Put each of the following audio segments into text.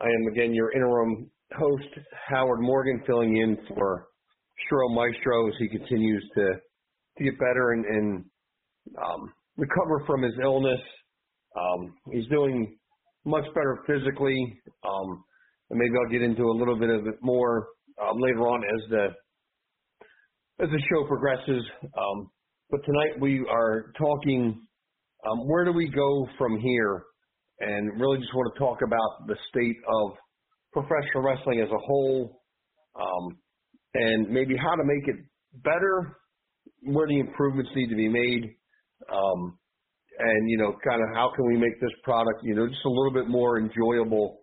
I am again your interim host, Howard Morgan, filling in for Stro Maestro as he continues to to get better and, and um, recover from his illness. Um, he's doing much better physically, um, and maybe I'll get into a little bit of it more um, later on as the as the show progresses. Um, but tonight we are talking um, where do we go from here, and really just want to talk about the state of professional wrestling as a whole. Um, and maybe how to make it better, where the improvements need to be made, um, and you know, kind of how can we make this product, you know, just a little bit more enjoyable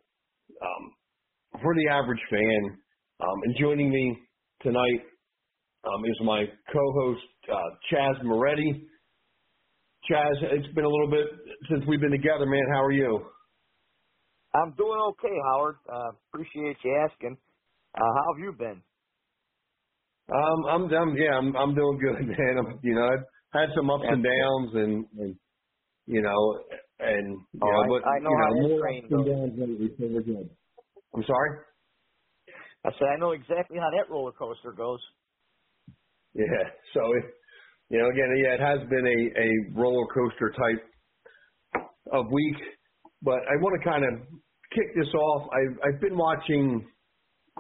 um, for the average fan. Um, and joining me tonight um, is my co-host uh, Chaz Moretti. Chaz, it's been a little bit since we've been together, man. How are you? I'm doing okay, Howard. Uh, appreciate you asking. Uh, how have you been? Um, I'm, I'm, yeah, I'm, I'm doing good, man. I'm, you know, I've had some ups and downs, and, and you know, and you oh, know, I, but I know you know, more train ups and downs so we're good. I'm sorry. I said I know exactly how that roller coaster goes. Yeah. So, it, you know, again, yeah, it has been a a roller coaster type of week, but I want to kind of kick this off. I've I've been watching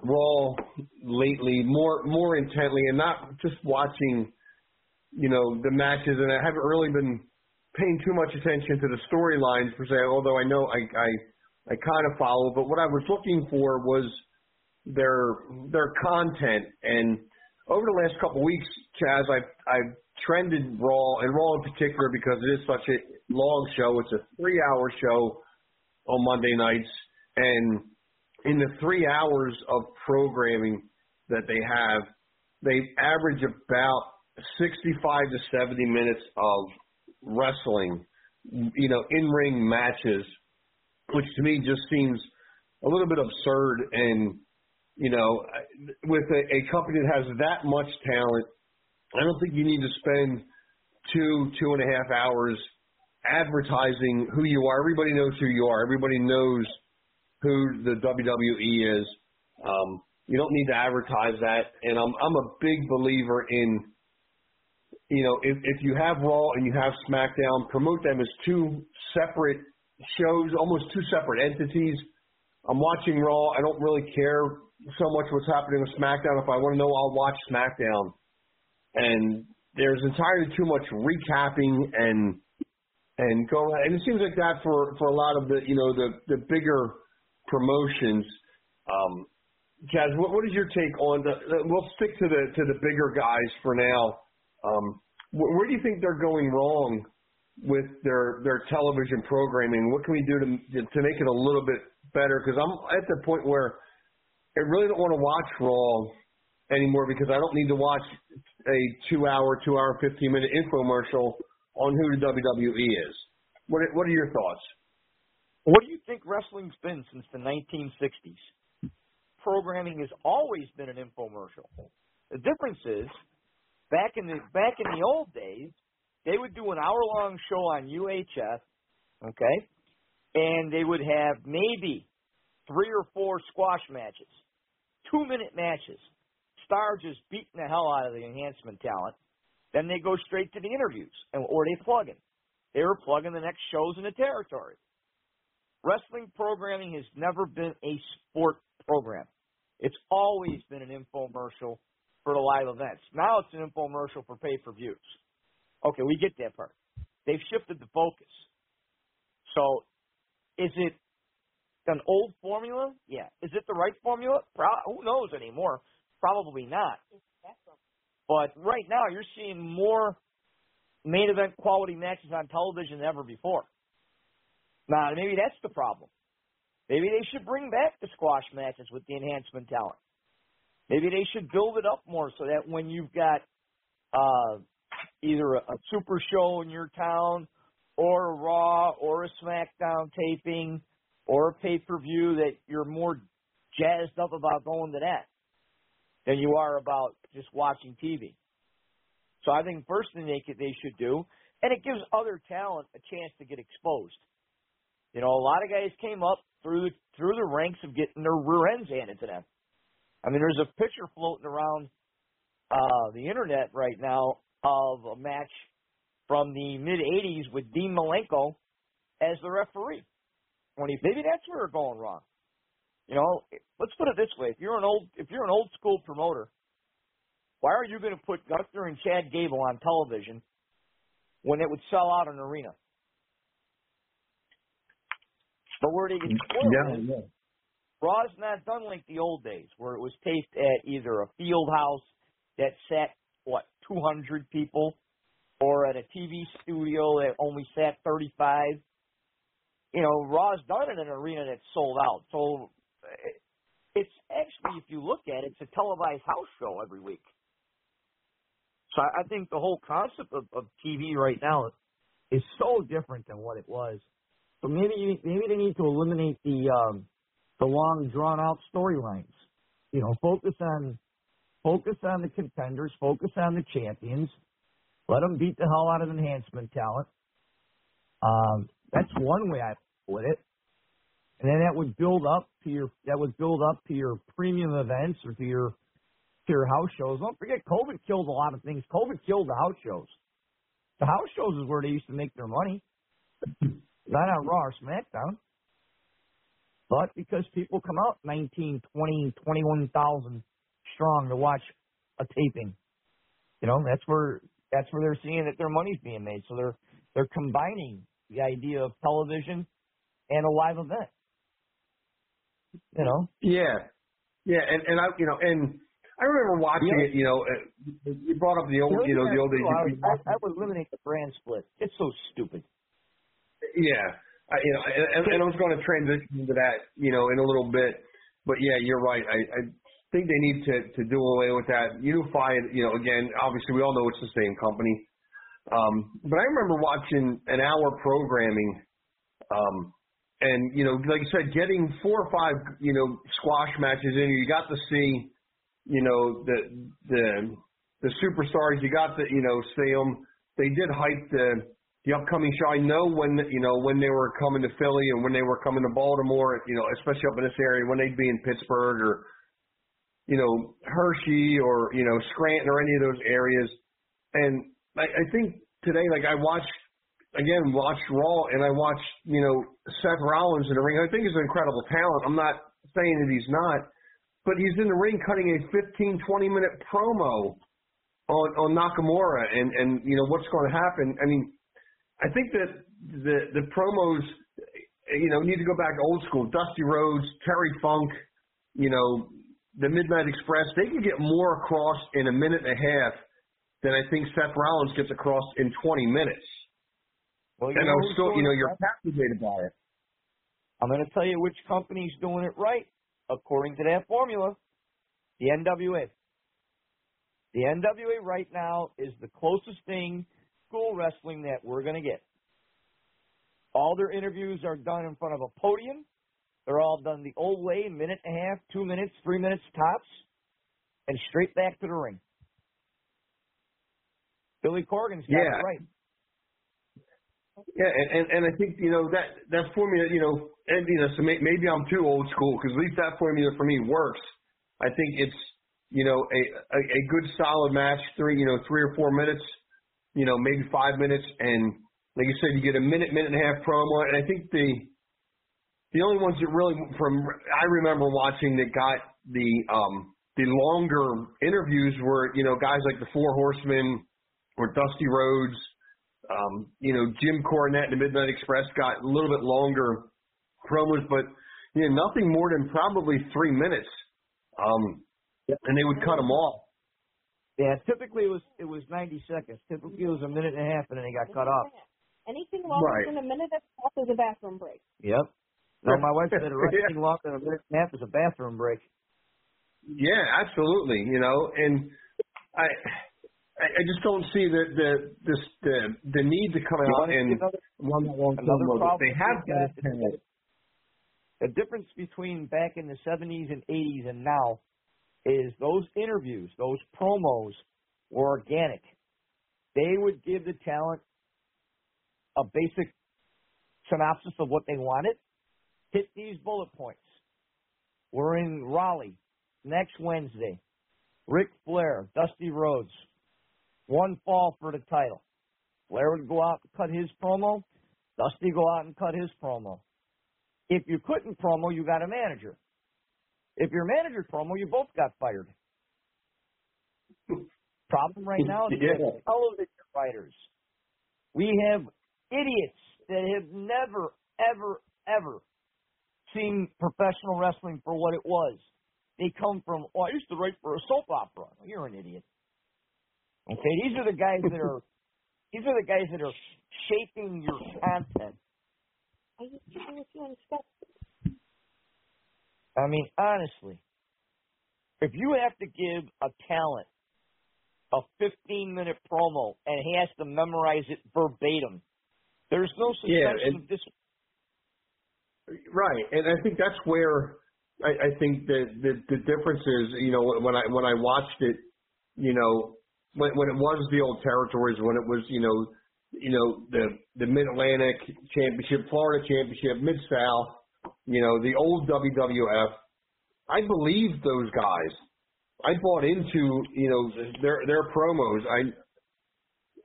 Raw lately more more intently, and not just watching, you know, the matches, and I haven't really been paying too much attention to the storylines per se. Although I know I I I kind of follow, but what I was looking for was their their content. And over the last couple of weeks, Chaz, I've I've trended Raw and Raw in particular because it is such a long show. It's a three hour show on Monday nights, and in the three hours of programming that they have, they average about 65 to 70 minutes of wrestling, you know, in ring matches, which to me just seems a little bit absurd. And, you know, with a, a company that has that much talent, I don't think you need to spend two, two and a half hours advertising who you are. Everybody knows who you are. Everybody knows who the WWE is. Um, you don't need to advertise that. And I'm I'm a big believer in, you know, if if you have Raw and you have SmackDown, promote them as two separate shows, almost two separate entities. I'm watching Raw. I don't really care so much what's happening with SmackDown. If I want to know, I'll watch SmackDown. And there's entirely too much recapping and and go and it seems like that for for a lot of the you know the the bigger promotions. Um, Chaz, what, what is your take on the? We'll stick to the to the bigger guys for now. Um, where, where do you think they're going wrong with their their television programming? What can we do to to make it a little bit better? Because I'm at the point where I really don't want to watch Raw anymore because I don't need to watch a two hour, two hour, fifteen minute infomercial on who the WWE is. What what are your thoughts? What do you think wrestling's been since the 1960s? Programming has always been an infomercial. The difference is, back in the back in the old days, they would do an hour long show on UHF, okay, and they would have maybe three or four squash matches, two minute matches. Star just beating the hell out of the enhancement talent. Then they go straight to the interviews, and or they plug in. They were plugging the next shows in the territory. Wrestling programming has never been a sport program. It's always been an infomercial for the live events. Now it's an infomercial for pay per views. Okay, we get that part. They've shifted the focus. So, is it an old formula? Yeah. Is it the right formula? Pro- who knows anymore? Probably not. But right now, you're seeing more main event quality matches on television than ever before. Now, maybe that's the problem. Maybe they should bring back the squash matches with the enhancement talent. Maybe they should build it up more so that when you've got uh, either a, a super show in your town or a Raw or a SmackDown taping or a pay per view that you're more jazzed up about going to that than you are about just watching TV. So I think first thing they they should do, and it gives other talent a chance to get exposed. You know, a lot of guys came up through through the ranks of getting their rear ends handed to them. I mean, there's a picture floating around uh, the internet right now of a match from the mid '80s with Dean Malenko as the referee. Maybe that's where we're going wrong. You know, let's put it this way: if you're an old if you're an old school promoter, why are you going to put Gunther and Chad Gable on television when it would sell out an arena? But where get spoiled Yeah, yeah. Raw's not done like the old days, where it was taped at either a field house that sat what 200 people, or at a TV studio that only sat 35. You know, Raw's done in an arena that's sold out. So it's actually, if you look at it, it's a televised house show every week. So I think the whole concept of, of TV right now is so different than what it was. So maybe maybe they need to eliminate the um, the long drawn out storylines. You know, focus on focus on the contenders, focus on the champions. Let them beat the hell out of enhancement talent. Um, that's one way I put it. And then that would build up to your that would build up to your premium events or to your to your house shows. Don't forget, COVID killed a lot of things. COVID killed the house shows. The house shows is where they used to make their money, not on Raw or SmackDown. But because people come out 19, 20, 21,000 strong to watch a taping, you know, that's where that's where they're seeing that their money's being made. So they're they're combining the idea of television and a live event. You know, Yeah, yeah, and and I, you know, and I remember watching Yeah. it. You know, uh, you brought up the old, you know, the old days. I, would- I would eliminate the brand split. It's so stupid. Yeah, I, you know, and, and I was going to transition into that, you know, in a little bit, but yeah, you're right. I, I think they need to to do away with that. Unify it. You know, again, obviously we all know it's the same company. Um, but I remember watching an hour programming, um, and you know, like you said, getting four or five, you know, squash matches in. You got to see, you know, the the the superstars. You got to, you know, see them. They did hype the the upcoming show. I know when you know when they were coming to Philly and when they were coming to Baltimore. You know, especially up in this area when they'd be in Pittsburgh or you know Hershey or you know Scranton or any of those areas. And I, I think today, like I watched again, watched Raw and I watched you know Seth Rollins in the ring. I think he's an incredible talent. I'm not saying that he's not, but he's in the ring cutting a 15, 20 minute promo on on Nakamura and and you know what's going to happen. I mean, I think that the the promos, you know, need to go back old school. Dusty Rhodes, Terry Funk, you know, the Midnight Express. They can get more across in a minute and a half than I think Seth Rollins gets across in 20 minutes. Well, And I was who's still, you know, you're captivated by it. I'm going to tell you which company's doing it right according to that formula. The NWA. The NWA right now is the closest thing to school wrestling that we're going to get. All their interviews are done in front of a podium. They're all done the old way, minute and a half, two minutes, three minutes tops, and straight back to the ring. Billy Corgan's got Yeah. it right. Yeah, and, and and I think you know that that formula, you know, and you know, so may, maybe I'm too old school because at least that formula for me works. I think it's you know a, a a good solid match, three you know three or four minutes, you know maybe five minutes, and like you said, you get a minute, minute and a half promo, and I think the the only ones that really from I remember watching that got the um the longer interviews were you know guys like the Four Horsemen or Dusty Rhodes um, you know, Jim Cornette and the Midnight Express got a little bit longer promos, but you know, nothing more than probably three minutes. Um, and they would cut them off. Yeah, typically it was it was 90 seconds. Typically it was a minute and a half, and then he got cut off. Anything longer Right. than a minute and a half is a bathroom break. Yep. No, my wife said Yeah. anything longer than a minute and a half is a bathroom break. Yeah, absolutely. You know, and I, I I just don't see the the this the the need to come You out and another, run that long another problem They have that the difference between back in the 70s and 80s and now is those interviews, those promos were organic. They would give the talent a basic synopsis of what they wanted. Hit these bullet points. We're in Raleigh next Wednesday. Ric Flair, Dusty Rhodes, one fall for the title. Flair would go out and cut his promo. Dusty go out and cut his promo. If you couldn't promo, you got a manager. If your manager promo, you both got fired. Problem right now is Yeah. television writers. We have idiots that have never, ever, ever seen professional wrestling for what it was. They come from, oh, I used to write for a soap opera. Well, you're an idiot. Okay, these are the guys that are, these are the guys that are shaping your content. I used to do with you in stuff. I mean, honestly, if you have to give a talent a 15 minute promo and he has to memorize it verbatim, there's no Yeah, and- of dis- Right, and I think that's where I, I think that the, the difference is, you know, when I when I watched it, you know, when when it was the old territories, when it was, you know, you know the the Mid Atlantic Championship, Florida Championship, Mid South, you know, the old WWF. I believed those guys. I bought into, you know, their their promos. I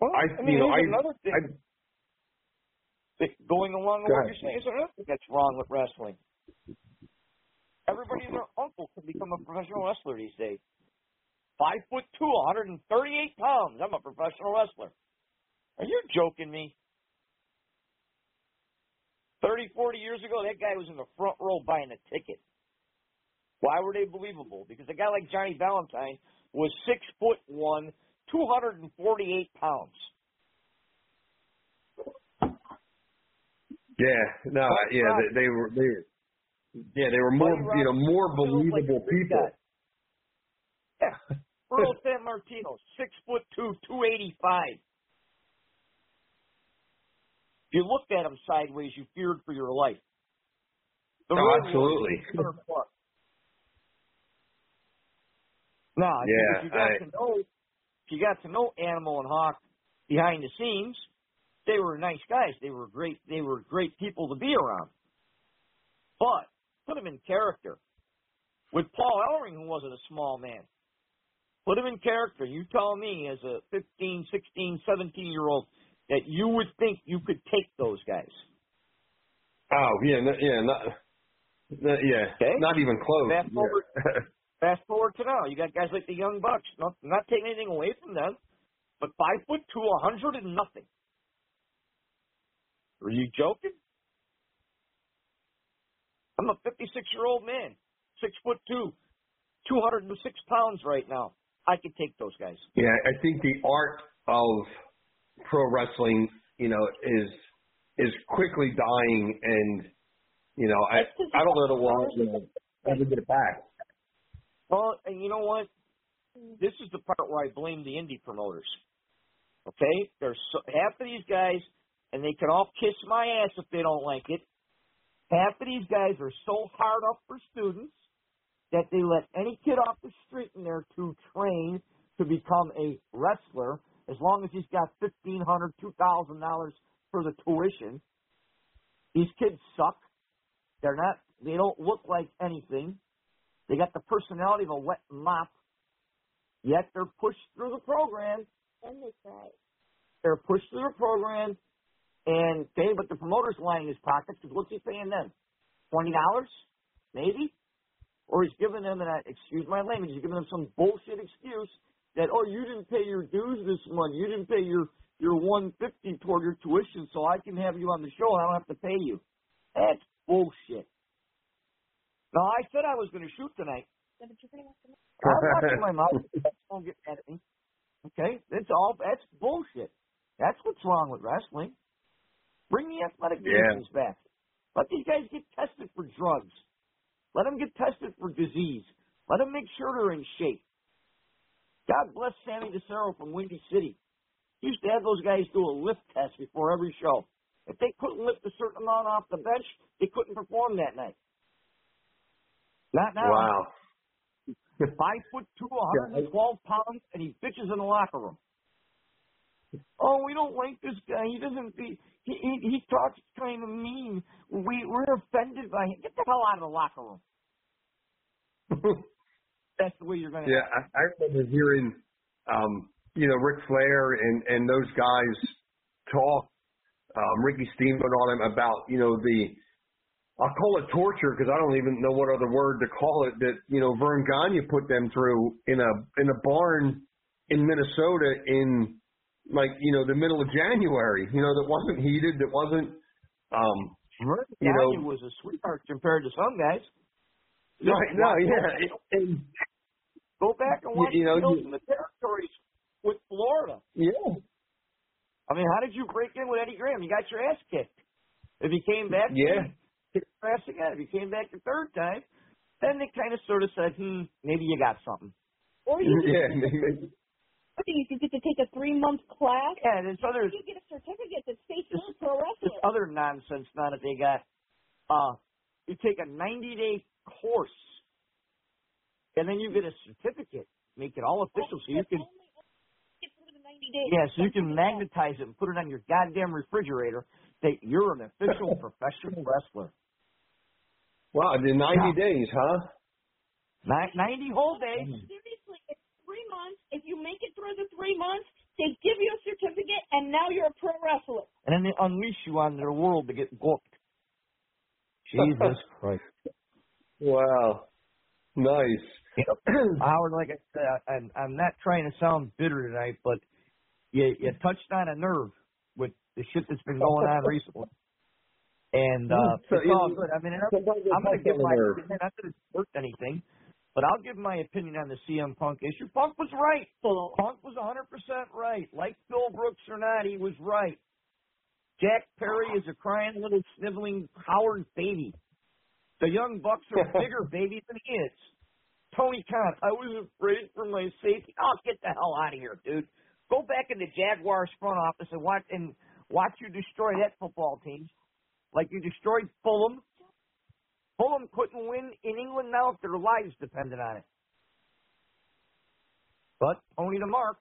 Well, I, I mean, you know, I, another thing I going along with Go what you're saying. Is another thing that's wrong with wrestling. Everybody and their uncle can become a professional wrestler these days. Five foot two, 138 pounds. I'm a professional wrestler. Are you joking me? 30, 40 years ago, that guy was in the front row buying a ticket. Why were they believable? Because a guy like Johnny Valentine was six foot one, 248 pounds. yeah, no, yeah, they, they were they were yeah, they were more, you know, more believable people. Yeah. Earl San Martino, six foot two, two eighty five. If you looked at him sideways, you feared for your life. The Oh, absolutely. Warriors, 600 plus. No, I Yeah, if you got I- to know, if you got to know Animal and Hawk behind the scenes, they were nice guys. They were great. They were great people to be around. But put them in character. With Paul Ellering, who wasn't a small man, put him in character. You tell me, as a 15, 16, 17 year old, that you would think you could take those guys. Oh yeah, no, yeah, not, no, yeah, Okay. not even close. Fast forward. Yeah. Fast forward to now, you got guys like the Young Bucks. Not, not taking anything away from them, but five foot two, a hundred and nothing. Are you joking? I'm a 56 year old man, six foot two, 206 pounds right now. I could take those guys. yeah, I think the art of pro wrestling, you know, is is quickly dying, and you know, I I don't know that we'll you know, ever get it back. Well, and you know what? This is the part where I blame the indie promoters. Okay, there's so, half of these guys and they can all kiss my ass if they don't like it. Half of these guys are so hard up for students that they let any kid off the street in there to train to become a wrestler as long as he's got fifteen hundred, two thousand dollars for the tuition. These kids suck. They're not. They don't look like anything. They got the personality of a wet mop. Yet they're pushed through the program. And they cry. They're pushed through the program, and okay, but the promoter's lining his pockets because what's he paying them? Twenty dollars, maybe, or he's giving them an excuse my language. He's giving them some bullshit excuse that oh you didn't pay your dues this month, you didn't pay your your one fifty toward your tuition, so I can have you on the show and I don't have to pay you. That's bullshit. Now I said I was going to shoot tonight. Yeah, but you're gonna I'm watching my mouth. Don't get mad at me. Okay, that's all. That's bullshit. That's what's wrong with wrestling. Bring the athletic Yeah. back. Let these guys get tested for drugs. Let them get tested for disease. Let them make sure they're in shape. God bless Sammy DeCero from Windy City. He used to have those guys do a lift test before every show. If they couldn't lift a certain amount off the bench, they couldn't perform that night. Not now. Wow. He's Five foot two, 112 pounds, and he bitches in the locker room. Oh, we don't like this guy. He doesn't. He he, he talks kind of mean. We we're offended by him. Get the hell out of the locker room. That's the way you're gonna. Yeah, I, I remember hearing, um, you know, Ric Flair and and those guys talk, um, Ricky Steamboat all them about, you know, the I'll call it torture because I don't even know what other word to call it that you know Verne Gagne put them through in a in a barn in Minnesota in like you know the middle of January. You know that wasn't heated, that wasn't. Um, you know- was a sweetheart compared to some guys. right, no, yeah, and, Go back and watch You know, Tales you- the territories with Florida. yeah, I mean, how did you break in with Eddie Graham? You got your ass kicked. If he came back, Yeah. kick your ass again. If he came back the third time, then they kind of sort of said, hmm, maybe you got something. Or you could, yeah. you could get to take a three month class. Yeah, there's other You get a certificate that states you're a pro this wrestler. other nonsense now that they got. Uh, you take a 90 day course, and then you get a certificate. Make it all official, so you can Get through the 90 days. yeah, so you can magnetize it and put it on your goddamn refrigerator that you're an official professional wrestler. Wow, in 90 days, huh? 90 whole days. Seriously, it's three months. If you make it through the three months, they give you a certificate, and now you're a pro wrestler. and then they unleash you on their world to get booked. Jesus Christ. Wow. Nice. Howard, like I said, I- I'm, I'm not trying to sound bitter tonight, but you, you touched on a nerve with the shit that's been going on recently. And uh, So, it's all good. I mean, I'm, I'm going to give my opinion. Not that it's worth anything, but I'll give my opinion on the CM Punk issue. Punk was right. Punk was 100% right. Like Phil Brooks or not, he was right. Jack Perry is a crying little sniveling Howard baby. The young Bucks are bigger babies than he is. Tony Khan, I was afraid for my safety. Oh, get the hell out of here, dude. Go back in the Jaguars front office and watch and watch you destroy that football team, like you destroyed Fulham. Fulham couldn't win in England now if their lives depended on it. But only the Mark.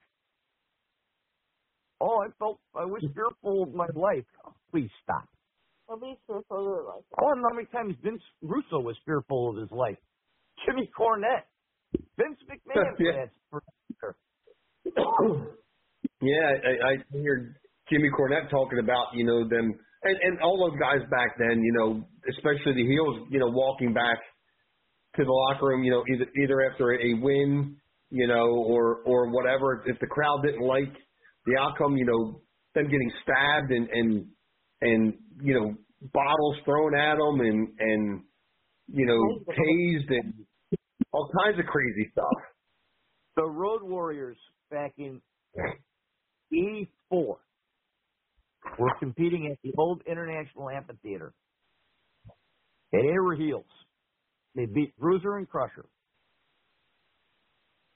Oh, I felt I was fearful of my life. Oh, please stop. At least for further life. Oh, I wonder how many times Vince Russo was fearful of his life. Jimmy Cornette. Vince McMahon Yeah. for that. yeah, I, I hear Jimmy Cornette talking about, you know, them and, and all those guys back then, you know, especially the heels, you know, walking back to the locker room, you know, either either after a win, you know, or or whatever. If the crowd didn't like the outcome, you know, them getting stabbed and and and you know bottles thrown at them and and you know tased and all kinds of crazy stuff. The Road Warriors back in '84 were competing at the old International Amphitheater. And they were heels. They beat Bruiser and Crusher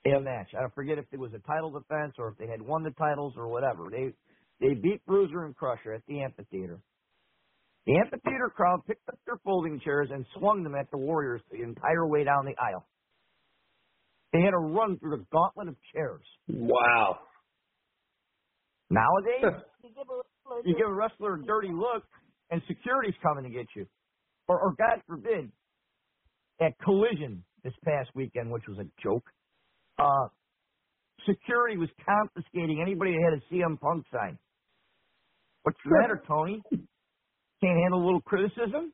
in a match. I forget if it was a title defense or if they had won the titles or whatever. They they beat Bruiser and Crusher at the amphitheater. The amphitheater crowd picked up their folding chairs and swung them at the Warriors the entire way down the aisle. They had to run through the gauntlet of chairs. Wow. Nowadays, you give a wrestler a dirty look, and security's coming to get you. Or, or God forbid, at Collision this past weekend, which was a joke, uh, security was confiscating anybody that had a CM Punk sign. What's the matter, Tony? Can't handle a little criticism?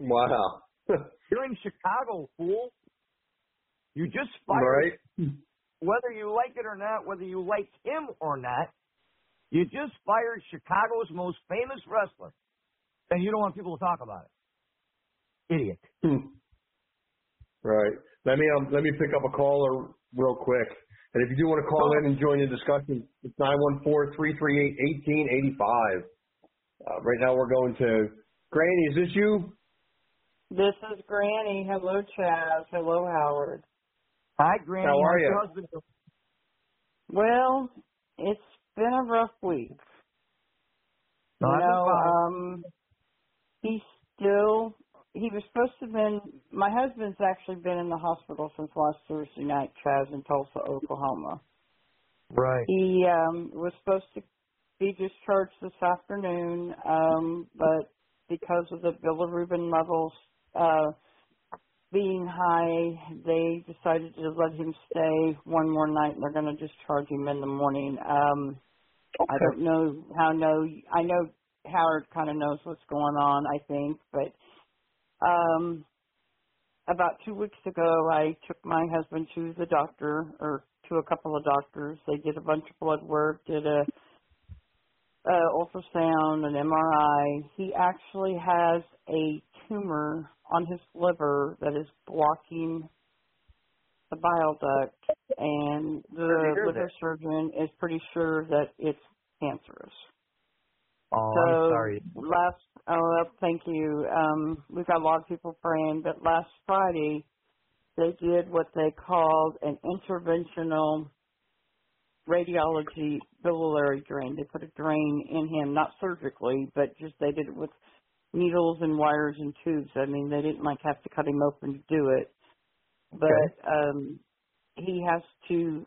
Wow. You're in Chicago, fool. You just fired. Right. Whether you like it or not, whether you like him or not, you just fired Chicago's most famous wrestler, and you don't want people to talk about it. Idiot. Hmm. Right. Let me um, let me pick up a caller real quick. And if you do want to call in and join the discussion, it's nine one four three three eight eighteen eighty five. Uh, right now we're going to Granny. Is this you? This is Granny. Hello, Chaz. Hello, Howard. Hi, Granny. How are you? your husband doing? Well, it's been a rough week. No, you know, um, he's still. He was supposed to have been. My husband's actually been in the hospital since last Thursday night, Chaz, in Tulsa, Oklahoma. Right. He um was supposed to be discharged this afternoon, um, but because of the bilirubin levels uh being high, they decided to let him stay one more night and they're gonna discharge him in the morning. Um I don't know how No, I know Howard kinda knows what's going on, I think, but um about two weeks ago I took my husband to the doctor or to a couple of doctors. They did a bunch of blood work, did a uh, ultrasound, an MRI. He actually has a tumor on his liver that is blocking the bile duct, and the liver surgeon is pretty sure that it's cancerous. Oh, so I'm sorry. last, oh, well, thank you. Um, we've got a lot of people praying, but last Friday they did what they called an interventional radiology biliary drain. They put a drain in him, not surgically, but just they did it with needles and wires and tubes. I mean, they didn't like have to cut him open to do it. But um he has to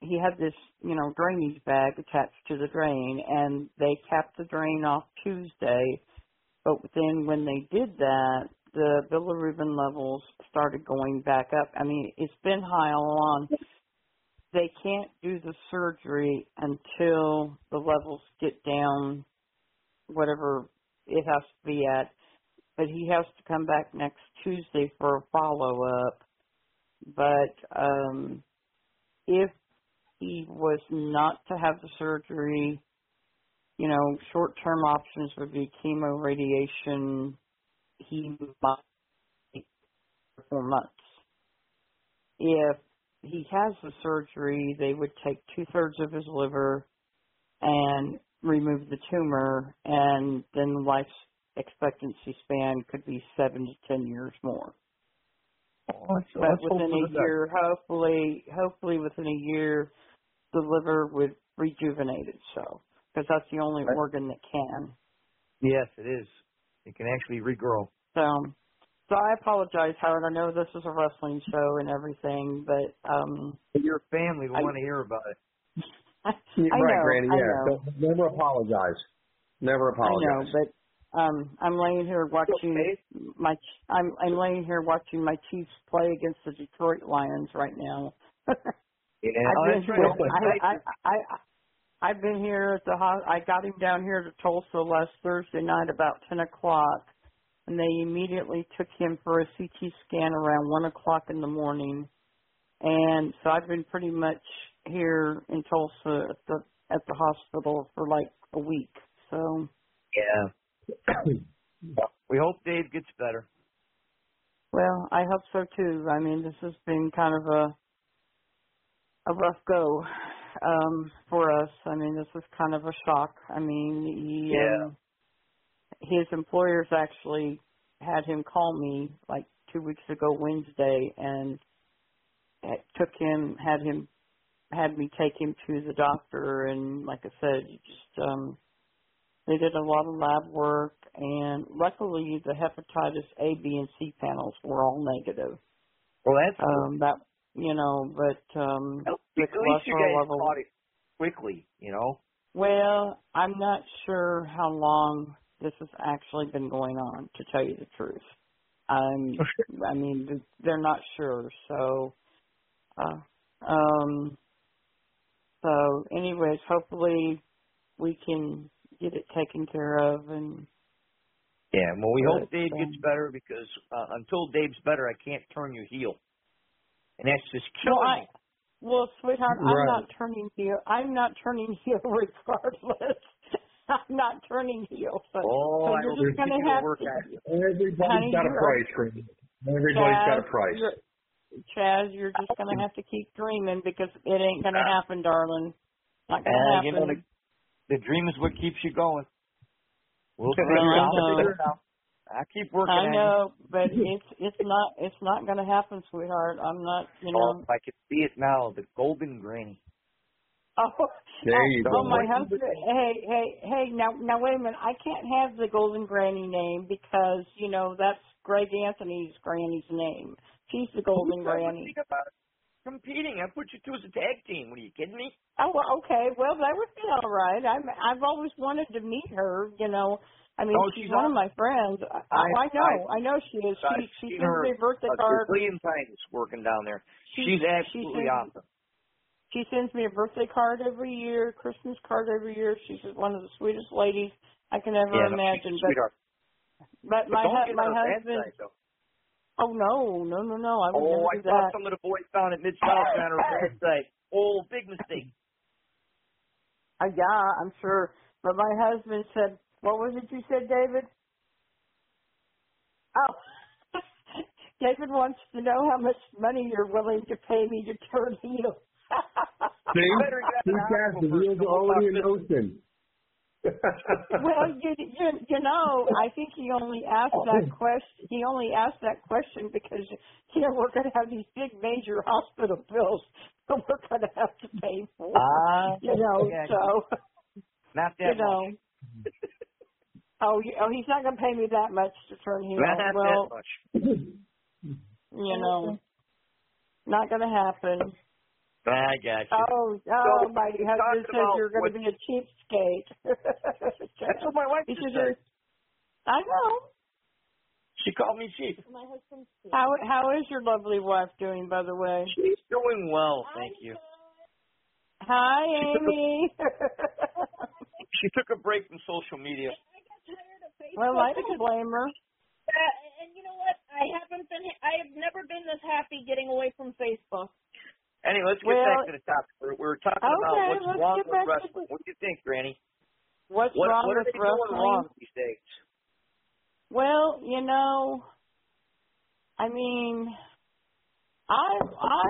he had this, you know, drainage bag attached to the drain and they capped the drain off Tuesday. But then when they did that, the bilirubin levels started going back up. I mean, it's been high all along they can't do the surgery until the levels get down whatever it has to be at. But he has to come back next Tuesday for a follow up. But um if he was not to have the surgery, you know, short term options would be chemo radiation. He might take four months. If he has the surgery, they would take two thirds of his liver and remove the tumor, and then the life expectancy span could be seven to ten years more. Oh, let's, But let's within a year, hopefully, hopefully within a year, the liver would rejuvenate itself because that's the only Right. organ that can. Yes, it is. It can actually regrow. So, so I apologize, Howard. I know this is a wrestling show and everything, but um, Your family will I- want to hear about it. right, know, Granny. I Yeah. know. Don't- Never apologize. Never I know, but um, I'm laying here watching my. I'm I'm laying here watching my Chiefs play against the Detroit Lions right now. Yeah, I've oh, been right. here. I, I, I, I, I've been here at the ho I got him down here to Tulsa last Thursday night about ten o'clock, and they immediately took him for a CT scan around one o'clock in the morning. And so I've been pretty much here in Tulsa at the at the hospital for like a week. So Yeah. we hope Dave gets better. Well, I hope so too. I mean, this has been kind of a a rough go um for us. I mean, this is kind of a shock. I mean, he Yeah. um, his employers actually had him call me like 2 weeks ago Wednesday and it took him had him had me take him to the doctor and like I said, you just um they did a lot of lab work and luckily the hepatitis A, B and C panels were all negative. Well, that's Um that you know, but um at the least you cholesterol guys level caught it quickly, you know. well, I'm not sure how long this has actually been going on, to tell you the truth. I'm, I mean, they're not sure. So, uh, um, so anyways, hopefully we can get it taken care of and Yeah, well, we hope Dave um, gets better because uh, until Dave's better, I can't turn you heel, and that's just No, killing I, me. well, sweetheart, I'm not turning heel. I'm not turning heel regardless. I'm not turning heel. So, Oh, so you're hope just gonna have work to. at it. Everybody's Honey, got a price, Granny. Everybody's got a price. you're- Chaz, you're just gonna have to keep dreaming because it ain't gonna happen, darling. Not gonna Uh, happen. you know, the, the dream is what keeps you going. We'll Well, figure it I out. Figure it out. I keep working I at know, but it's it's not it's not gonna happen, sweetheart. I'm not, you it. know. Oh, I can see it now. The golden granny. Oh, There oh, you oh, go. my husband. Hey, hey, hey! Now, now, wait a minute. I can't have the Golden Granny name because you know that's Greg Anthony's granny's name. She's the Golden Granny. Think about. Competing. I put you two as a tag team. What are you kidding me? Oh, well, okay. Well, that would be all right. I'm. I've always wanted to meet her. You know. I mean, Oh, she's, she's one of my friends. I, I- I know. I, know she is. She she seen sends her me a birthday a card. gazillion times working down there. She- She's absolutely sends- awesome. She sends me a birthday card every year, Christmas card every year. She's one of the sweetest ladies I can ever yeah, no, imagine. she's a sweetheart. But but my don't hu- get my on husband. side. Oh no, no, no, no! I would Oh, never I do saw that. some of the boys down at Mid South on her. Oh, big mistake. Uh, yeah, I'm sure. But my husband said, "What was it you said, David?" Oh, David wants to know how much money you're willing to pay me to turn heel. See? Better get See, an Chaz, the wheels are already in motion. Well, you, you you know, I think he only asked that question. He only asked that question because you know we're going to have these big major hospital bills that we're going to have to pay for. Ah, you know, yeah, so not you that know. much. Oh, you- oh, he's not going to pay me that much to turn heel. Not that well, much. you know, not going to happen. I got you. Oh, oh, So, my husband talking says you're going to be a cheapskate. That's what my wife He just said said. I know. She called me cheap. My husband's cheap. How how is your lovely wife doing, by the way? She's doing well, thank you. Hi, She took a- Amy. She took a break from social media. well, I don't blame her. Uh, and you know what? I haven't been. I have never been this happy getting away from Facebook. Anyway, let's get Well- back to the topic. We're, we're talking about what's wrong with wrestling. What do you think, Granny? What's What, wrong what with wrestling? wrong these days? Well, you know, I mean, I I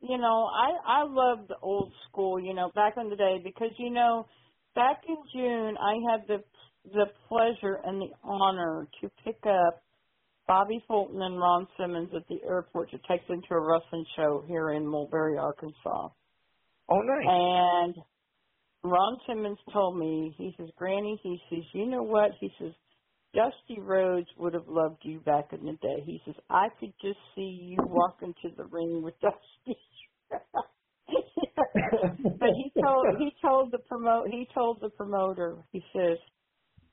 you know I I love the old school. You know, back in the day because you know, back in June I had the the pleasure and the honor to pick up Bobby Fulton and Ron Simmons at the airport to take them to a wrestling show here in Mulberry, Arkansas. Oh, nice. And Ron Simmons told me, he says, Granny, he says, you know what? He says, Dusty Rhodes would have loved you back in the day. He says, I could just see you walking to the ring with Dusty. but he told he told the promote he told the promoter he says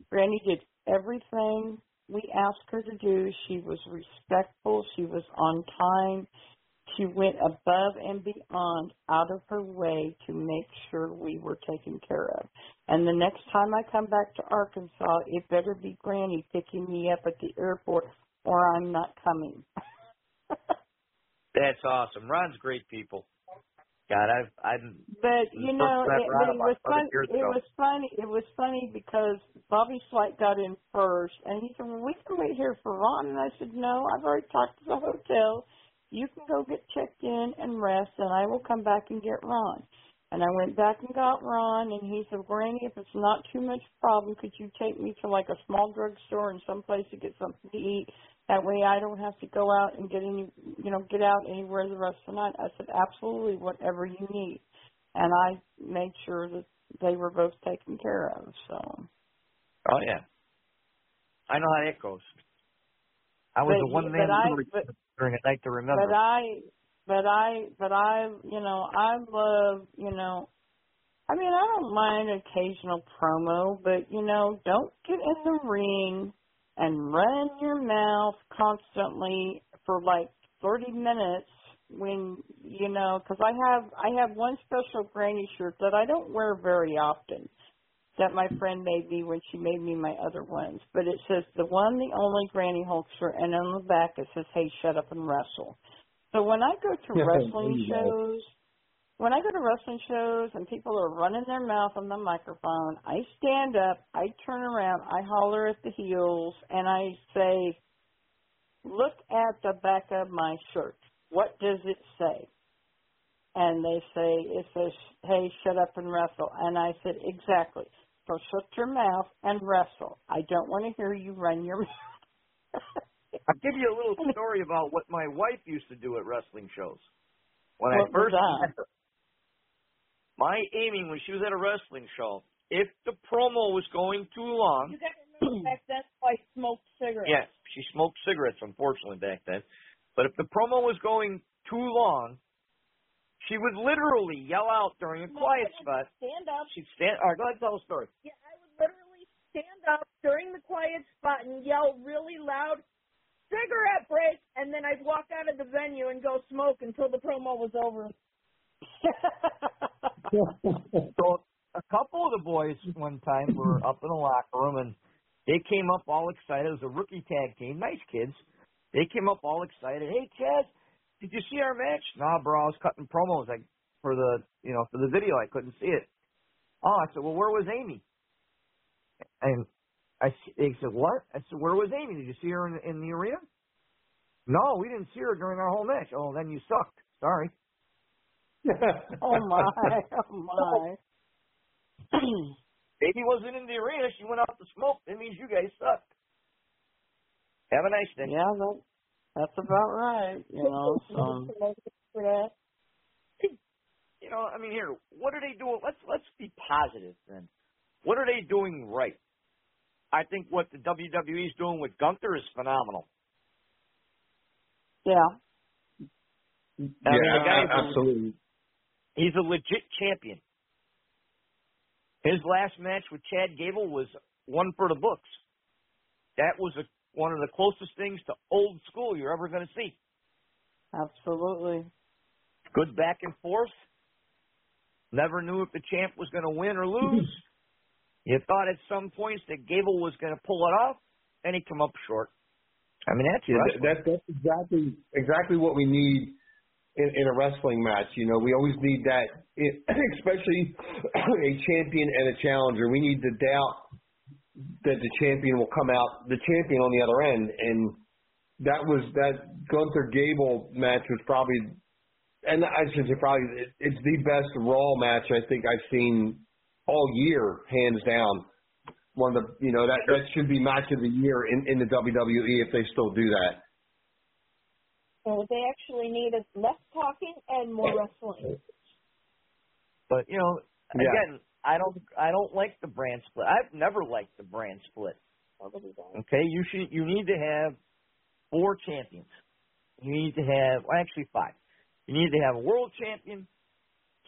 Granny did everything we asked her to do. She was respectful. She was on time. She went above and beyond out of her way to make sure we were taken care of. And the next time I come back to Arkansas, it better be Granny picking me up at the airport or I'm not coming. That's awesome. Ron's great people. God, I've I'm. But you know, it, but it was fun. It was funny. It was funny because Bobby Slight got in first, and he said, "Well, we can wait here for Ron." And I said, "No, I've already talked to the hotel. You can go get checked in and rest, and I will come back and get Ron." And I went back and got Ron, and he said, "Granny, if it's not too much problem, could you take me to like a small drugstore and someplace to get something to eat?" That way I don't have to go out and get any, you know, get out anywhere the rest of the night. I said, absolutely, whatever you need. And I made sure that they were both taken care of, so. Oh, yeah. I know how that goes. I was but, a one man during a night to remember. But I, but I, but I, you know, I love, you know, I mean, I don't mind occasional promo, but you know, don't get in the ring and run your mouth constantly for like 30 minutes when you know because i have i have one special granny shirt that i don't wear very often that my friend made me when she made me my other ones. But it says the one the only granny hulkster and on the back it says hey shut up and wrestle. So when i go to wrestling shows when I go to wrestling shows and people are running their mouth on the microphone, I stand up, I turn around, I holler at the heels, and I say, Look at the back of my shirt. What does it say? And they say, It says, Hey, shut up and wrestle. And I said, Exactly. So shut your mouth and wrestle. I don't want to hear you run your mouth. I'll give you a little story about what my wife used to do at wrestling shows. When what I first met her, my aiming when she was at a wrestling show, if the promo was going too long. You got to remember back then I smoked cigarettes. Yes, she smoked cigarettes, unfortunately, back then. But if the promo was going too long, she would literally yell out during a No, quiet spot. Stand up. She'd stand. All right, go ahead and tell the story. Yeah, I would literally stand up during the quiet spot and yell really loud, cigarette break, and then I'd walk out of the venue and go smoke until the promo was over. So a couple of the boys one time were up in the locker room and they came up all excited. It was a rookie tag team, nice kids. They came up all excited. Hey, Chad, did you see our match? Nah, bro, I was cutting promos like for the you know for the video. I couldn't see it. Oh, I said, well, where was Amy? And I they said, what? I said, where was Amy? Did you see her in, in the arena? No, we didn't see her during our whole match. Oh, then you sucked. Sorry. oh my, oh my. Baby wasn't in the arena. She went out to smoke. That means you guys suck. Have a nice day. Yeah, that, that's about right. You know, so. For that. You know, I mean, here, what are they doing? Let's let's be positive then. What are they doing right? I think what the WWE is doing with Gunther is phenomenal. Yeah. I mean, the guy's a- absolutely. He's a legit champion. His last match with Chad Gable was one for the books. That was a, one of the closest things to old school you're ever going to see. Absolutely. Good back and forth. Never knew if the champ was going to win or lose. you thought at some points that Gable was going to pull it off, and he come up short. I mean, that's Yeah, wrestling. that, that's exactly exactly what we need in, in a wrestling match. You know, we always need that, especially a champion and a challenger. We need to doubt that the champion will come out the champion on the other end, and that was that Gunther Gable match was probably, and I should say probably, it, it's the best Raw match I think I've seen all year, hands down. One of the, you know, that that should be match of the year in in the WWE if they still do that. So what they actually need is less talking and more wrestling. But you know, Yeah. again, I don't I don't like the brand split. I've never liked the brand split. Nobody does. Okay, you should you need to have four champions. You need to have well, actually five. You need to have a world champion,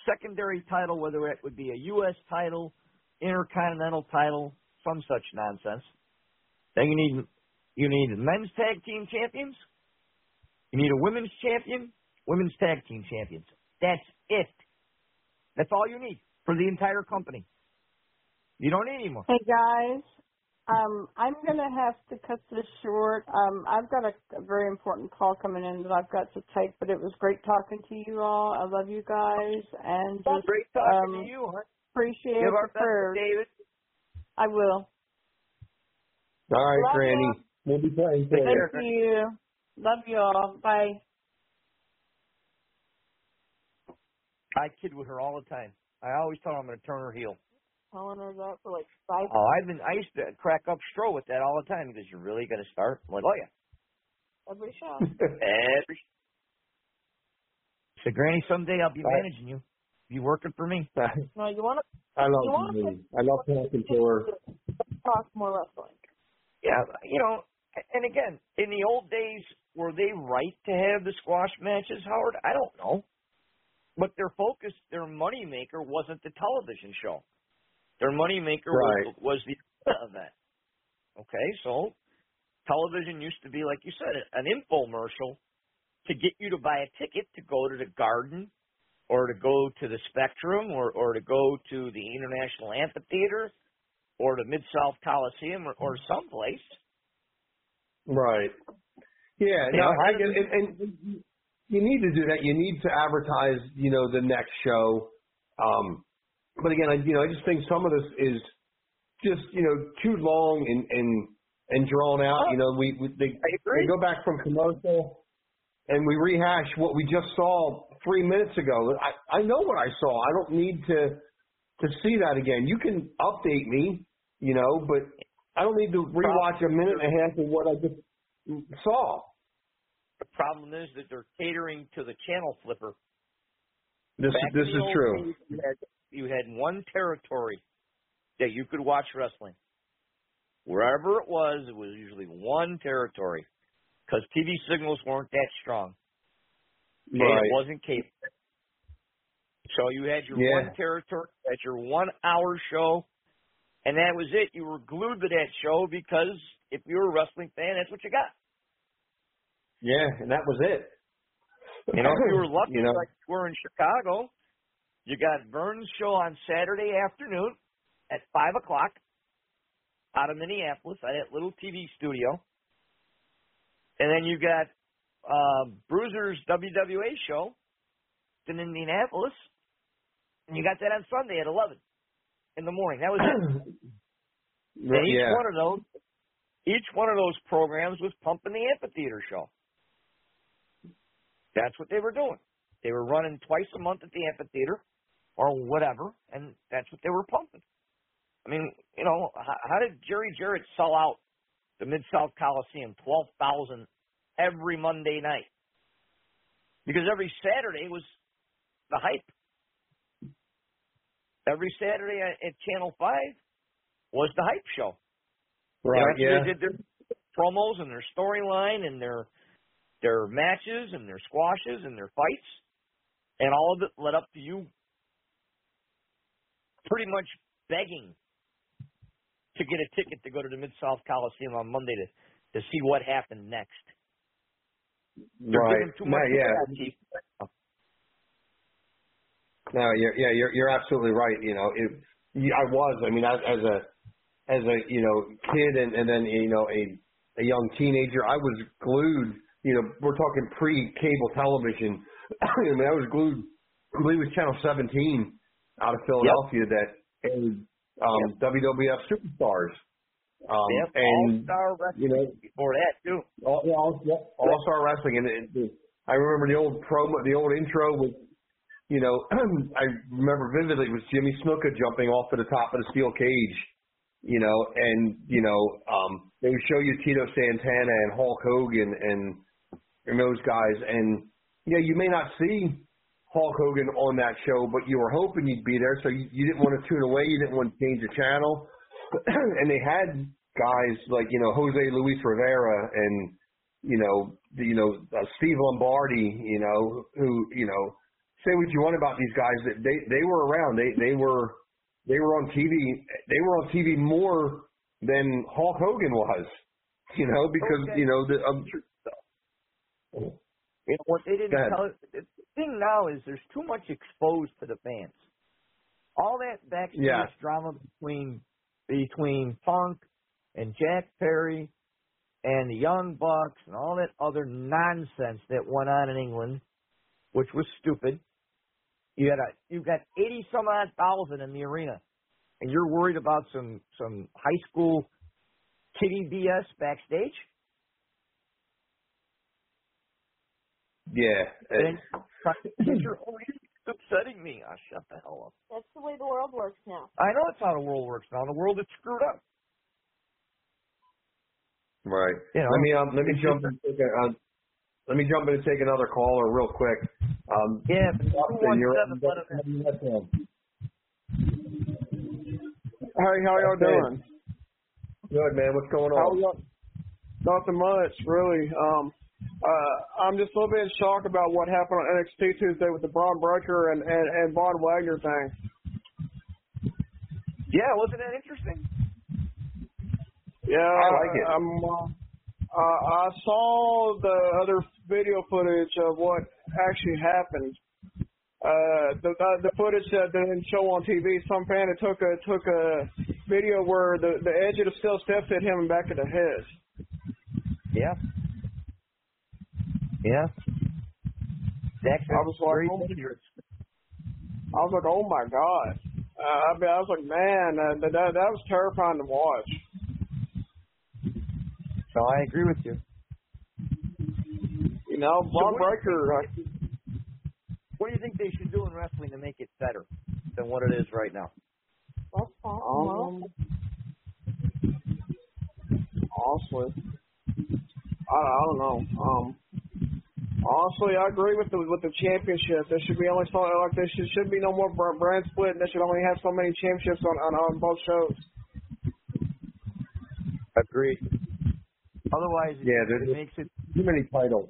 secondary title, whether it would be a U.S. title, intercontinental title, some such nonsense. Then you need you need men's tag team champions. You need a women's champion, women's tag team champions. That's it. That's all you need for the entire company. You don't need anymore. Hey guys, um, I'm gonna have to cut this short. Um, I've got a, a very important call coming in that I've got to take, but it was great talking to you all. I love you guys, and Well, just great talking um, to you. Huh? appreciate Give our the best prayers. David. I will. All right, Love Granny. you. We'll be praying for Take you. care. Thank you. Love you all. Bye. I kid with her all the time. I always tell her I'm going to turn her heel. Calling her that for like five. Oh, I've been. I used to crack up Stro with that all the time because you're really going to start. I'm like, oh yeah, Every show. every. So, Granny, someday I'll be Right. managing you. You working for me? No, you want to. I You love wanna you. I love talking to her. to talk more wrestling? Yeah, you know. And again, in the old days, were they right to have the squash matches, Howard? I don't know. But their focus, their money maker, wasn't the television show. Their money maker Right. was, was the event. Okay, so television used to be, like you said, an infomercial to get you to buy a ticket to go to the Garden or to go to the Spectrum or, or to go to the International Amphitheater or the Mid South Coliseum or, or someplace. Right. Yeah. No, know, I get it. And, you need to do that. You need to advertise, you know, the next show. Um, but again, I, you know, I just think some of this is just, you know, too long and and and drawn out. You know, we, we they, I agree. they go back from commercial and we rehash what we just saw three minutes ago. I I know what I saw. I don't need to to see that again. You can update me, you know, but I don't need to rewatch a minute and a half of what I just saw. The problem is that they're catering to the channel flipper. This Back this is true. You had, you had one territory that you could watch wrestling. Wherever it was, it was usually one territory because TV signals weren't that strong. Okay, Right. It wasn't cable. So you had your Yeah. one territory, had your one hour show, and that was it. You were glued to that show because if you were a wrestling fan, that's what you got. Yeah, and that was it. You know, if you were lucky, You know. like you were in Chicago, you got Verne's show on Saturday afternoon at five o'clock out of Minneapolis at that little TV studio, and then you got uh, Bruiser's WWA show in Indianapolis, and you got that on Sunday at eleven in the morning. That was it. And each one of those, each one of those programs was pumping the amphitheater show. That's what they were doing. They were running twice a month at the amphitheater, or whatever, and that's what they were pumping. I mean, you know, how, how did Jerry Jarrett sell out the Mid South Coliseum twelve thousand every Monday night? Because every Saturday was the hype. Every Saturday at, Channel Five was the hype show. Right. Yeah. They did their promos and their storyline and their their matches and their squashes and their fights, and all of it led up to you pretty much begging to get a ticket to go to the Mid South Coliseum on Monday to to see what happened next. They're Right. too No, much to yeah. that, No, you're, yeah, you're you're absolutely right. You know, it, I was. I mean, as, as a as a you know kid and and then you know a a young teenager, I was glued. You know, we're talking pre-cable television. I mean, I was glued. I believe it was Channel 17 out of Philadelphia that aired um, WWF Superstars. Um, Yep, and All-Star Wrestling you know, before that too. all, yeah, all, yeah, all star wrestling, and it, it, I remember the old promo, the old intro was, you know, I remember vividly it was Jimmy Snuka jumping off of the top of the steel cage, you know, and you know, um, they would show you Tito Santana and Hulk Hogan and and those guys, and yeah, you may not see Hulk Hogan on that show, but you were hoping you'd be there, so you, you didn't want to tune away, you didn't want to change the channel, and they had guys like you know Jose Luis Rivera and you know the, you know uh, Steve Lombardi, you know who you know say what you want about these guys, that they they were around. They they were they were on TV. They were on TV more than Hulk Hogan was. You know, because Okay. you know the um, You know what they didn't tell the thing now is there's too much exposed to the fans. All that backstage Yeah. drama between between Punk and Jack Perry and the Young Bucks and all that other nonsense that went on in England, which was stupid. You had a you've got eighty some odd thousand in the arena, and you're worried about some some high school kitty BS backstage. Yeah. And you're always upsetting me. Ah, shut the hell up. That's the way the world works now. I know that's how the world works now. The world is screwed up. Right. You know, let me um let me jump in and take a, um, let me jump in and take another caller real quick. Um Yeah, but Austin, you're 217 Hey, how y'all doing? Good man, what's going How on? y'all? Nothing much, really. Um, uh, I'm just a little bit in shock about what happened on NXT Tuesday with the Bron Breakker and and, and Von Wagner thing. Yeah, wasn't that interesting? Yeah, I like it. I'm, uh, uh, I saw the other video footage of what actually happened. Uh, the the, the footage that they didn't show on TV. Some fan had took a took a video where the the edge of the steel steps hit him in the back of the head. Yeah. Yeah. That's I was like, oh. I was like, oh my god. Uh, I mean, I was like, man, uh, that that that was terrifying to watch. So I agree with you. You know, Von what- Breakker. Uh, What do you think they should do in wrestling to make it better than what it is right now? That's awesome. um, honestly, I, I don't know. Um, honestly, I agree with the with the championship. There should be only so like there should should be no more br- brand split. and They should only have so many championships on on, on both shows. Agreed. Otherwise, Yeah, it there's- makes it. Too many titles.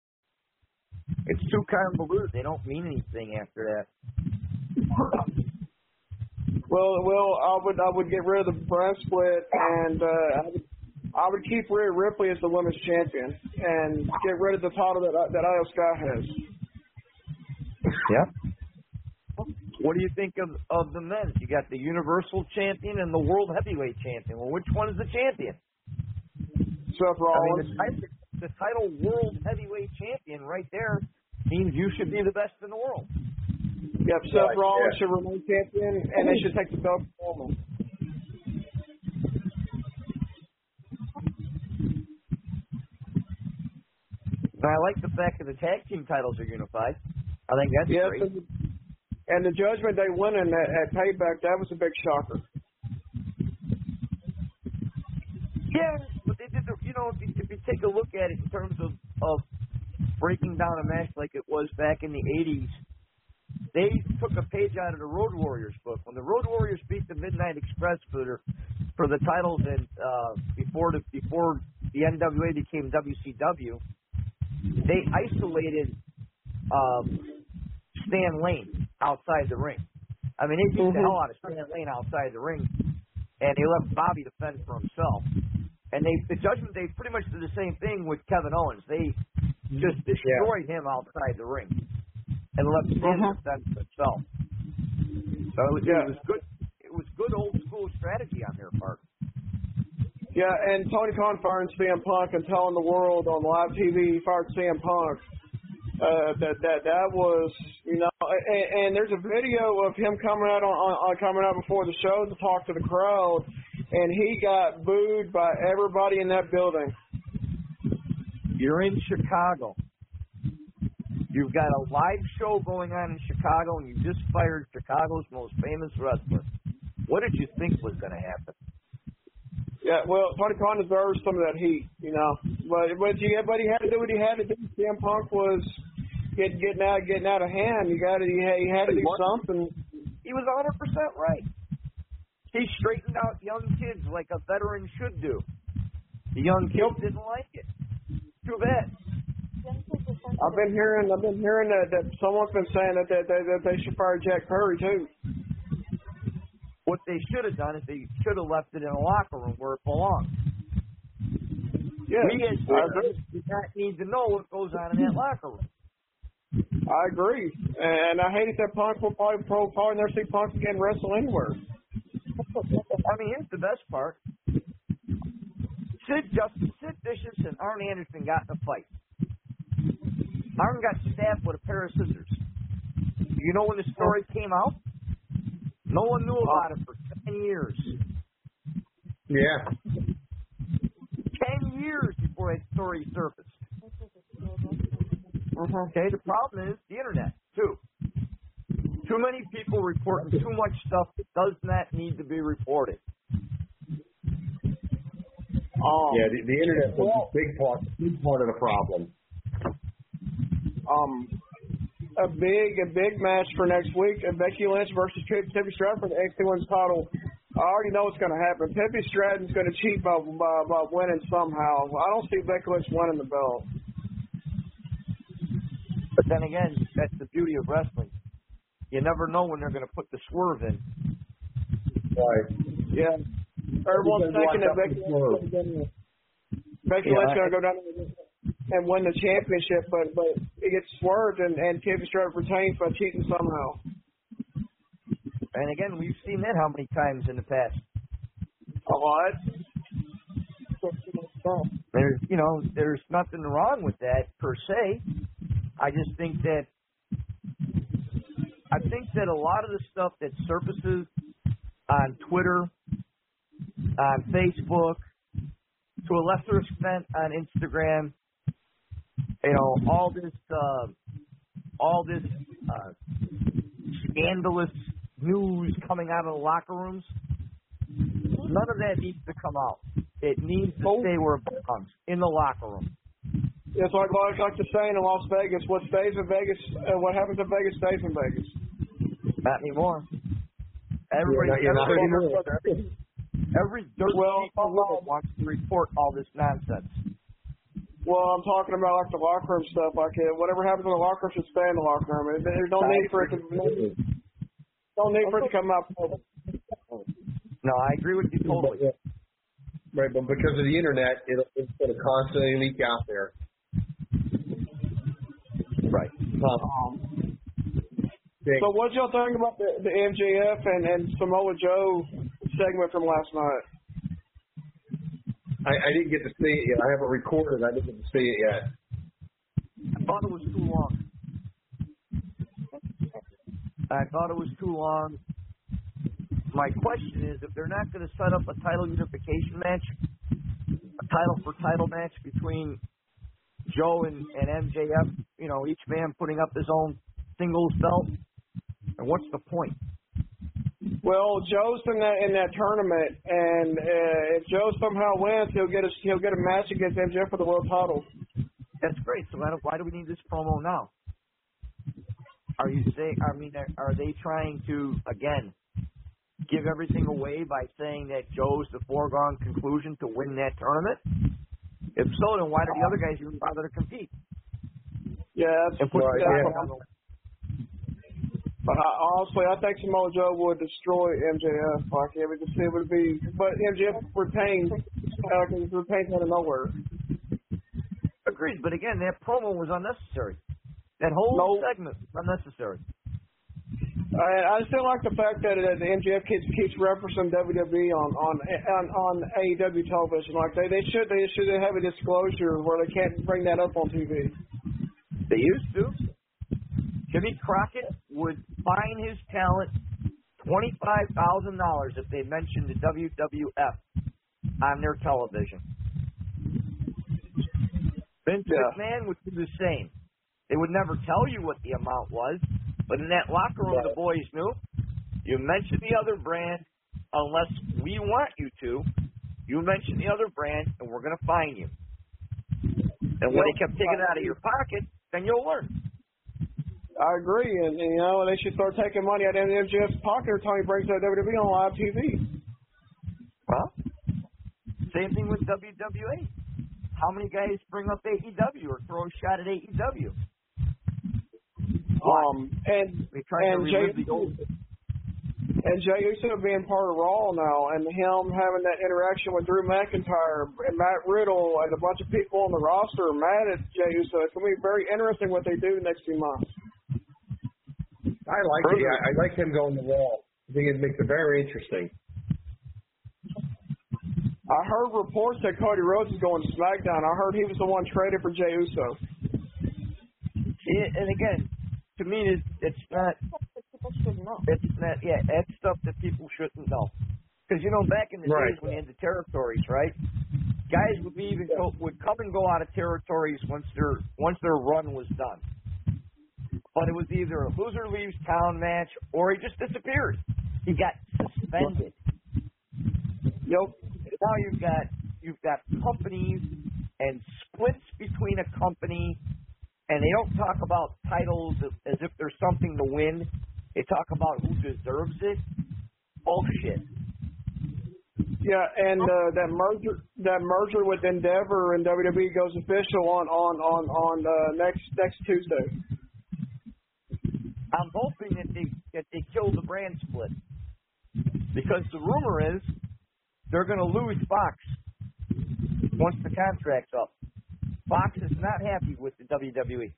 It's too convoluted. They don't mean anything after that. Well, well, I would I would get rid of the brand split and uh, I would I would keep Rhea Ripley as the women's champion and get rid of the title that that Iyo Sky has. Yeah. What do you think of of the men? You got the Universal Champion and the World Heavyweight Champion. Well, which one is the champion? Seth I Rollins. mean, the title, the title World Heavyweight Champion right there means you should be the best in the world. Yep, Seth Right, Rollins yeah. should remain champion, and they should take the belt from him. I like the fact that the tag team titles are unified. I think that's Yes, great. and, and the Judgment Day winning at, at Payback, that was a big shocker. Yeah, but they did the, you know, if you, if you take a look at it in terms of, of breaking down a match like it was back in the 80s, they took a page out of the Road Warriors book. When the Road Warriors beat the Midnight Express for the, for the titles and uh, before the before the NWA became WCW, they isolated um, Stan Lane outside the ring. I mean, they beat the Mhm. hell out of Stan Lane outside the ring, and they left Bobby to fend for himself. And they, the Judgment Day pretty much did the same thing with Kevin Owens. They just destroyed him outside the ring and left Stan Mhm. to fend for himself. So it was, Yeah. it was good. It was good old school strategy on their part. Yeah, and Tony Khan firing CM Punk and telling the world on live TV he fired CM Punk. Uh, that that that was you know, and, and there's a video of him coming out on, on coming out before the show to talk to the crowd, and he got booed by everybody in that building. You're in Chicago. You've got a live show going on in Chicago, and you just fired Chicago's most famous wrestler. What did you think was going to happen? Yeah, well, Tony Khan deserves some of that heat, you know. But but yeah, but he had to do what he had to do. CM Punk was getting getting out getting out of hand. You got to he had, he had to do something. He was 100 percent right. He straightened out young kids like a veteran should do. The young kids didn't like it. Too bad. I've been hearing I've been hearing that, that someone's been saying that that, that, that they should fire Jack Perry too. What they should have done is they should have left it in a locker room where it belongs. Yeah, we as do not need to know what goes on in that locker room. I agree, and I hated that Punk will probably pro probably never see Punk again wrestle anywhere. I mean, here's the best part. Sid Justice, Sid Vicious, and Arn Anderson got in a fight. Arn got stabbed with a pair of scissors. You know when the story came out? No one knew about it for ten years. Yeah. Ten years before that story surfaced. Mm-hmm. Okay, the problem is the internet too. Too many people reporting too much stuff that does not need to be reported. Um, yeah, the, the internet was a big part, big part of the problem. um, a big a big match for next week: uh, Becky Lynch versus Tiffany Tiffany Stratton for the NXT Women's title. I already know what's going to happen. Tiffany Stratton's going to cheat by, by by winning somehow. I don't see Becky Lynch winning the belt. But then again, that's the beauty of wrestling. You never know when they're going to put the swerve in. Right. Yeah, everyone's Because thinking that watch out Becky for Lynch Becky Yeah, Lynch going to go down and win the championship, but but it gets swerved and and Tiffany Stratton retains by cheating somehow. And again, we've seen that how many times in the past. A lot. There's, you know, there's nothing wrong with that per se. I just think that I think that a lot of the stuff that surfaces on Twitter, on Facebook, to a lesser extent on Instagram, you know, all this, uh, all this uh, scandalous news coming out of the locker rooms, none of that needs to come out. It needs to stay where it belongs, in the locker room. It's like like like the saying in Las Vegas: what stays in Vegas, uh, what happens in Vegas stays in Vegas. Not anymore. Everybody, You're not- you're not everybody- every dirt Well, sheet in the world wants to report all this nonsense. Well, I'm talking about like the locker room stuff. Like uh, whatever happens in the locker room should stay in the locker room. There's no need for it to no need for it to come out. No, I agree with you totally. Right, but because of the internet, it, it's going to constantly leak out there. Right. Um, So what y'all think about the, the MJF and, and Samoa Joe segment from last night? I, I didn't get to see it yet. I haven't recorded. I didn't get to see it yet. I thought it was too long. I thought it was too long. My question is, if they're not going to set up a title unification match, a title for title match between Joe and, and MJF, you know, each man putting up his own singles belt, and what's the point? Well, Joe's in that in that tournament, and uh, if Joe somehow wins, he'll get a he'll get a match against MJF for the world title. That's great. So why do, we need this promo now? Are you saying? I mean, are, they trying to again give everything away by saying that Joe's the foregone conclusion to win that tournament? If so, then why do the other guys even bother to compete? Yeah, that's, And put that's that on But I, honestly, I think Samoa Joe would destroy MJF. Like it would just it would be, but MJF retains uh, retains out of nowhere. Agreed, but again, that promo was unnecessary. That whole segment was unnecessary. I, I still like the fact that, uh, the MJF keeps keeps referencing WWE on on on, on AEW television. Like they they should they should have a disclosure where they can't bring that up on TV. They used to. Jimmy Crockett would fine his talent twenty-five thousand dollars if they mentioned the WWF on their television. Vince Yeah. McMahon would do the same. They would never tell you what the amount was, but in that locker room, the boys knew. You mention the other brand, unless we want you to. You mention the other brand, and we're going to fine you. And when they kept taking it out of your pocket, then you'll learn. I agree, and, you know they should start taking money out of MJF's pocket every time he brings out WWE on live TV. Well, same thing with WWE. How many guys bring up AEW or throw a shot at AEW? Um, and try and Jay the old. and Jey Uso being part of Raw now, and him having that interaction with Drew McIntyre and Matt Riddle and a bunch of people on the roster mad at Jey Uso. It's gonna be very interesting what they do the next few months. I like it. Yeah, I like him going to Raw. I think it makes it very interesting. I heard reports that Cody Rhodes is going to SmackDown. I heard he was the one traded for Jey Uso. See, and again, to me, it's, it's not. It's not. Yeah, that's stuff that people shouldn't know. Because you know, back in the Right. days when you had the territories, right? Guys would be even go, would come and go out of territories once their once their run was done. But it was either a loser leaves town match or he just disappeared. He got suspended. Yep. Now you've got you've got companies and splits between a company, and they don't talk about titles as, as if there's something to win. They talk about who deserves it. Bullshit. Yeah, and uh, that merger that merger with Endeavor and WWE goes official on on on on uh, next next Tuesday. I'm hoping that they that they kill the brand split because the rumor is they're going to lose Fox once the contract's up. Fox is not happy with the. WWE.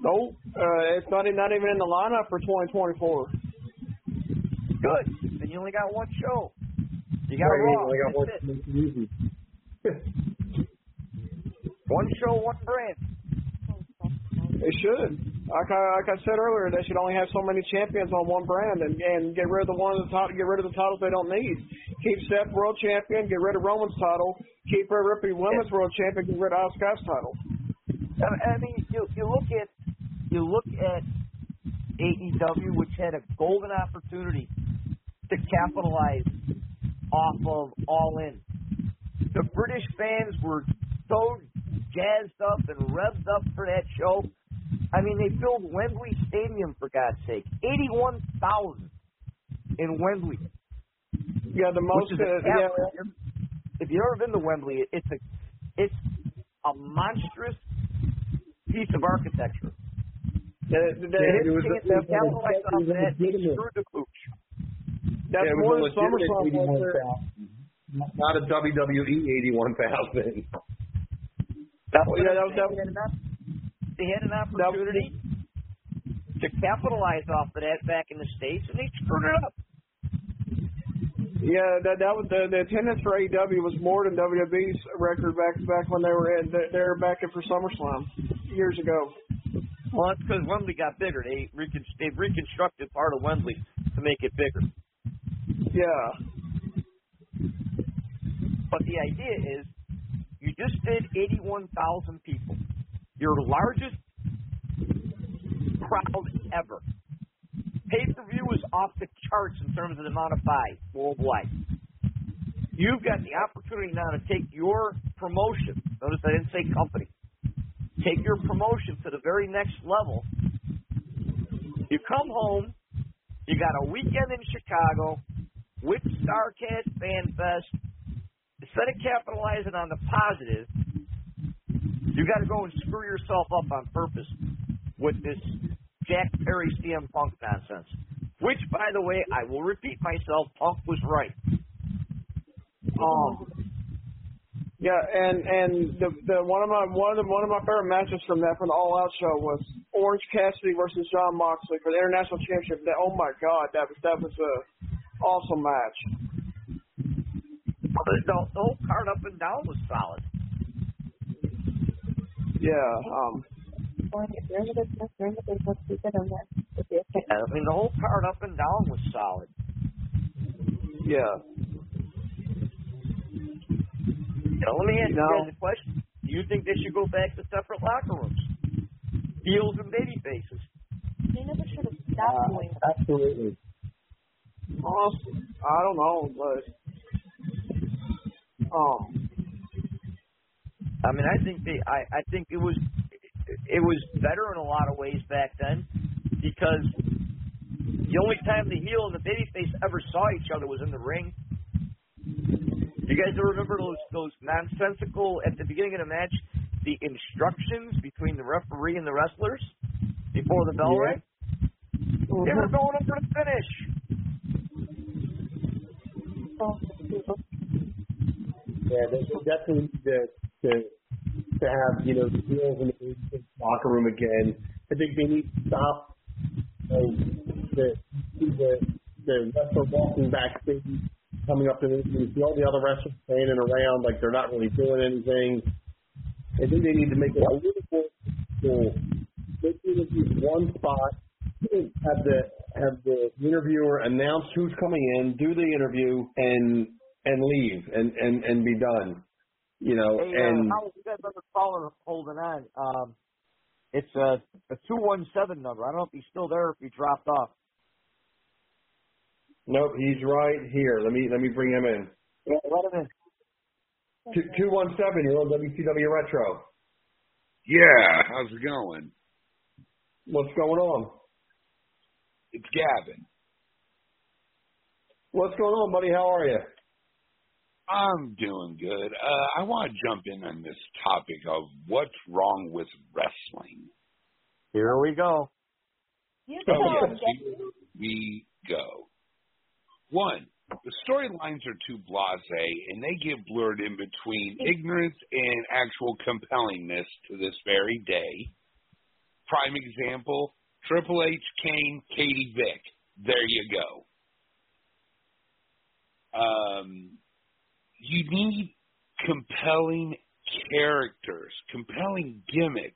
Nope, uh, it's not not even in the lineup for 2024. Good. Then you only got one show. You got Right, Raw. we got That's one-. One show, one brand. They should. Like I, like I said earlier, they should only have so many champions on one brand and, and get rid of the one of the title, get rid of the titles they don't need. Keep Seth world champion, get rid of Roman's title. Keep Rhea Ripley women's world champion, get rid of Asuka's title. I I mean, you you look at you look at AEW, which had a golden opportunity to capitalize off of All In. The British fans were so jazzed up and revved up for that show. I mean, they filled Wembley Stadium for God's sake, eighty-one thousand in Wembley. Yeah, the most. Which is a Uh, yeah. If you've ever been to Wembley, it's a it's a monstrous piece of architecture. the, the, They it was a- they it was a- capitalized on that. They screwed the pooch. That's Yeah, was more a than SummerSlam was Not a WWE 81,000. That's Oh, what yeah, I'm that was- saying. They had an opportunity to capitalize off of that back in the states, and they screwed it up. Yeah, that that was the the attendance for AEW was more than WWE's record back back when they were in they, were back in for SummerSlam years ago. Well, that's because Wembley got bigger. They recon- they reconstructed part of Wembley to make it bigger. Yeah, But the idea is, you just did 81,000 people, your largest crowd ever. Pay per view is off the charts in terms of the amount of buys worldwide. You've got the opportunity now to take your promotion. Notice I didn't say company. Take your promotion to the very next level. You come home. You got a weekend in Chicago with Starrcast Fan Fest instead of capitalizing on the positive, you got to go and screw yourself up on purpose with this Jack Perry CM Punk nonsense. Which, by the way, I will repeat myself, Punk was right. um, yeah, and and the the one of my one of the one of my favorite matches from that from the All Out show was Orange Cassidy versus Jon Moxley for the international championship. That oh my god, that was that was a awesome match. The, the whole card up and down was solid. Yeah, um, I mean, the whole card up and down was solid. yeah. Now, let me ask you No. guys a question. Do you think they should go back to separate locker rooms? heels and baby faces. They never should have stopped doing that. Absolutely. Awesome. I don't know, but um, I mean, I think they, I, I think it was, it was better in a lot of ways back then because the only time the heel and the babyface ever saw each other was in the ring. You guys remember those those nonsensical at the beginning of the match, the instructions between the referee and the wrestlers before the bell Yeah. rang? They were mm-hmm. going up for the finish. Yeah, they definitely need to, to have you know the heels in the locker room again. I think they need to stop you know, the the the wrestler walking backstage, coming up to the you see all the other wrestlers standing around like they're not really doing anything. I think they need to make it a little more cool. Make it just one spot. Have the have the interviewer announce who's coming in, do the interview, and and leave, and and and be done. You know, Hey, and uh, how you guys ever calling holding on? Um, it's a a two one seven number. I don't know if he's still there or if he dropped off. nope, he's right here. Let me let me bring him in. Yeah, let him in. Two two one seven. You're on WCW Retro. Yeah, how's it going? What's going on? It's Gavin. What's going on, buddy? How are you? I'm doing good. Uh, I want to jump in on this topic of what's wrong with wrestling. Here we go. You So tell him, here we go. One, the storylines are too blasé, and they get blurred in between ignorance and actual compellingness to this very day. Prime example: Triple H, Kane, Katie Vick. There you go. Um, you need compelling characters, compelling gimmicks.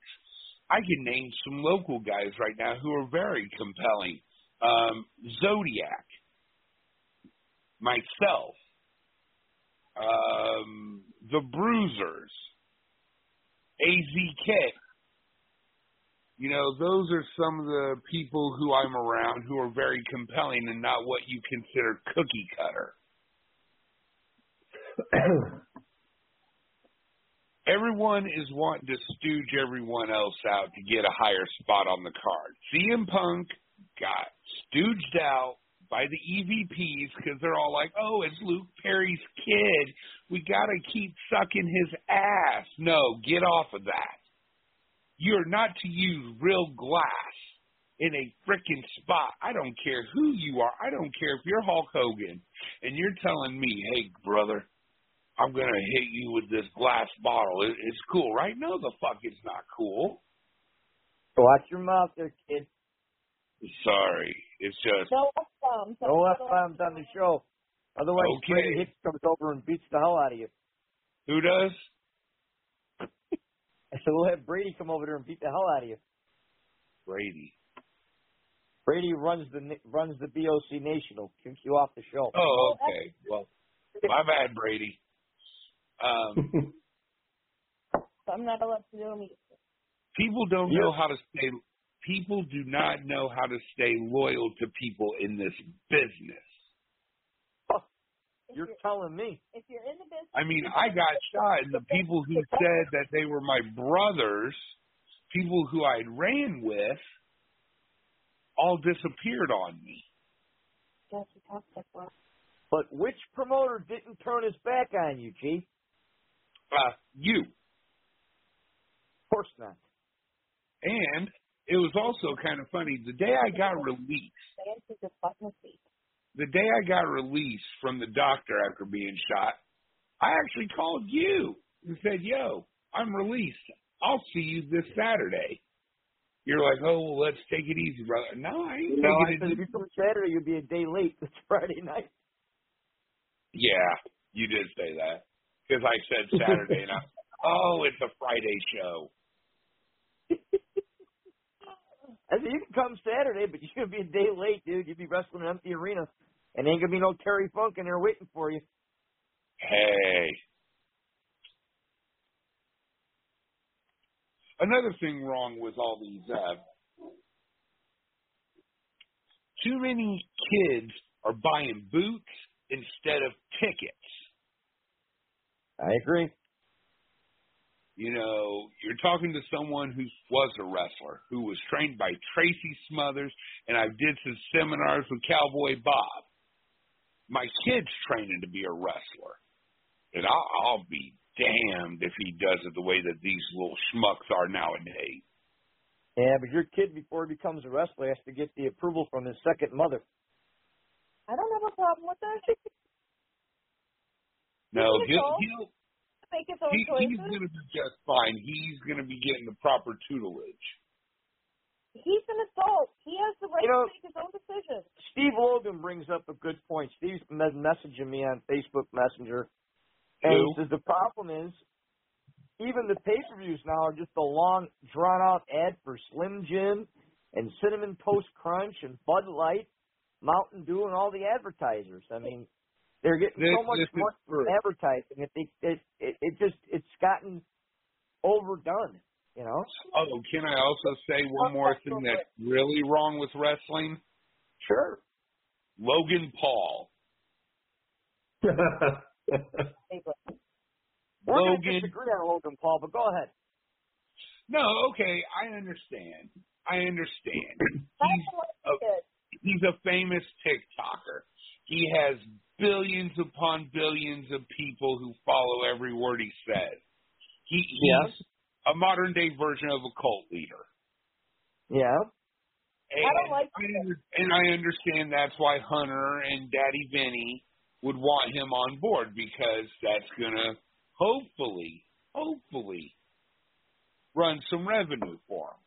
I can name some local guys right now who are very compelling. Um, Zodiac, myself, um, the Bruisers, AZK. You know, those are some of the people who I'm around who are very compelling and not what you consider cookie cutter. Everyone is wanting to stooge everyone else out to get a higher spot on the card. CM Punk got stooged out by the EVPs because they're all like, "Oh, it's Luke Perry's kid. We got to keep sucking his ass." No, get off of that. You're not to use real glass in a freaking spot. I don't care who you are. I don't care if you're Hulk Hogan and you're telling me, "Hey, brother, I'm gonna hit you with this glass bottle. It, it's cool, right? No, the fuck, it's not cool. Watch your mouth there, kid. Sorry, it's just No F bombs. No F bombs on the show. Otherwise, Okay. Brady Hicks comes over and beats the hell out of you. who does? I said, we'll have Brady come over there and beat the hell out of you. Brady. Brady runs the runs the VOC Nation. He'll kick you off the show. Oh, okay. Well, my bad, Brady. Um, I'm not allowed to do them either. people don't know how to stay. People do not know how to stay loyal to people in this business. You're telling me. If you're in the business, I mean, I got shot, and the people who said that they were my brothers, people who I ran with, all disappeared on me. Yes, we talked that well. But which promoter didn't turn his back on you, G? Uh, you. Of course not. And it was also kind of funny. The day I got released, the fucking seat. the day I got released from the doctor after being shot, I actually called you and said, "Yo, I'm released. I'll see you this Saturday." You're like, "Oh, well, let's take it easy, brother." No, I ain't No, I taking said it. if you Saturday, you'll be a day late. It's Friday night. Yeah, you did say that because I said Saturday, and I, oh, it's a Friday show. I said you can come Saturday, but you're gonna be a day late, dude. You'll be wrestling in an empty arena, and ain't gonna be no Terry Funk in there waiting for you. Hey. another thing wrong with all these. Uh, too many kids are buying boots instead of tickets. I agree. You know, you're talking to someone who was a wrestler, who was trained by Tracy Smothers, and I did some seminars with Cowboy Bob. My kid's training to be a wrestler, and I'll, I'll be damned if he does it the way that these little schmucks are nowadays. Yeah, but your kid, before he becomes a wrestler, has to get the approval from his second mother. I don't have a problem with that. No, Make he'll, he'll Make its own he, he's going to be just fine. He's going to be getting the proper tutelage. He's an adult. He has the right You know- to make his own decisions. Steve Logan brings up a good point. Steve's me- messaging me on Facebook Messenger, and Who? he says the problem is even the pay per views now are just a long, drawn out ad for Slim Jim and Cinnamon Toast Crunch and Bud Light, Mountain Dew, and all the advertisers. I mean, they're getting so much this money from advertising. It, it it it just it's gotten overdone. You know. Oh, can I also say one more thing that's really wrong with wrestling? Sure. Logan Paul. We're going to Logan- disagree on Logan Paul, but go ahead. No, okay, I understand. I understand. He's a, he's a famous TikToker. He has billions upon billions of people who follow every word he says. He, he's a modern day version of a cult leader. Yeah. And I don't like I and I understand that's why Hunter and Daddy Vinny would want him on board because that's gonna hopefully, hopefully run some revenue for him.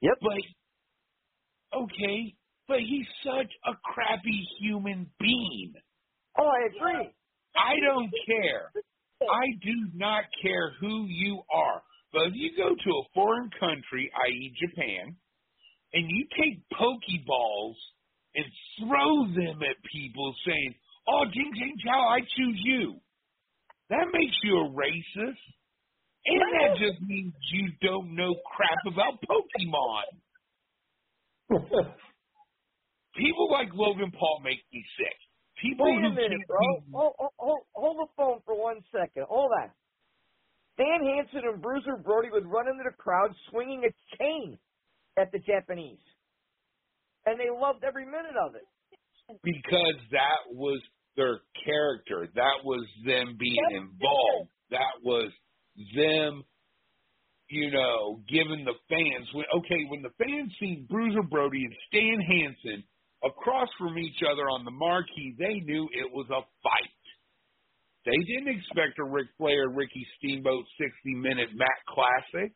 Yep. But okay, but he's such a crappy human being. Oh, I agree. I don't care. I do not care who you are. But if you go to a foreign country, i.e. Japan, and you take Pokeballs and throw them at people saying, oh, Jing Jing Chow, I choose you. That makes you a racist. And that just means you don't know crap about Pokemon. People like Logan Paul make me sick. People Wait a minute, bro. hold, hold, hold the phone for one second. Hold on. Stan Hansen and Bruiser Brody would run into the crowd swinging a chain at the Japanese. And they loved every minute of it. because that was their character. That was them being involved. That was them, you know, giving the fans. When, okay, when the fans see Bruiser Brody and Stan Hansen across from each other on the marquee, they knew it was a fight. They didn't expect a Ric Flair, Ricky Steamboat 60 minute Mac Classic.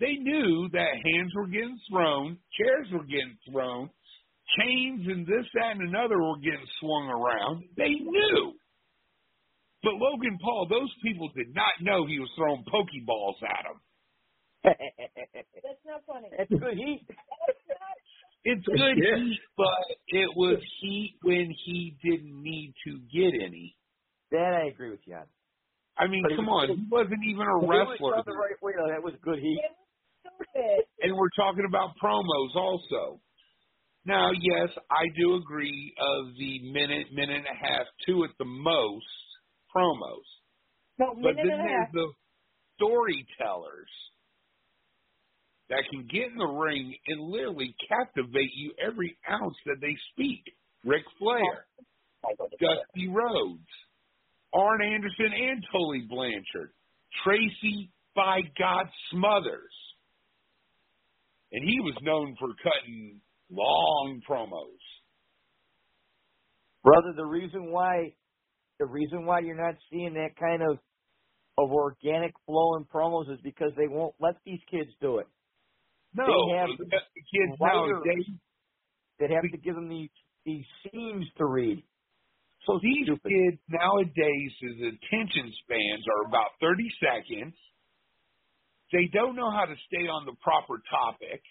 They knew that hands were getting thrown, chairs were getting thrown, chains and this, that, and another were getting swung around. They knew. But Logan Paul, those people did not know he was throwing Pokeballs at them. That's not funny. That's good heat. It's good Yeah. heat, but it was heat when he didn't need to get any. That I agree with you on. I mean, But come was- on, he wasn't even a If it was wrestler. the right way, though, that was good heat. Stupid. and we're talking about promos also. Now, yes, I do agree of the minute, minute and a half, two at the most promos. No, But minute then and a there's half. the storytellers that can get in the ring and literally captivate you every ounce that they speak. Ric Flair, Dusty Rhodes, Arn Anderson, and Tully Blanchard, Tracy by God Smothers. And he was known for cutting long promos. Brother, the reason why the reason why you're not seeing that kind of of organic flow in promos is because they won't let these kids do it. No, they have the kids nowadays that have to give them these these scenes to read. So These stupid. kids nowadays, his attention spans are about 30 seconds. They don't know how to stay on the proper topic.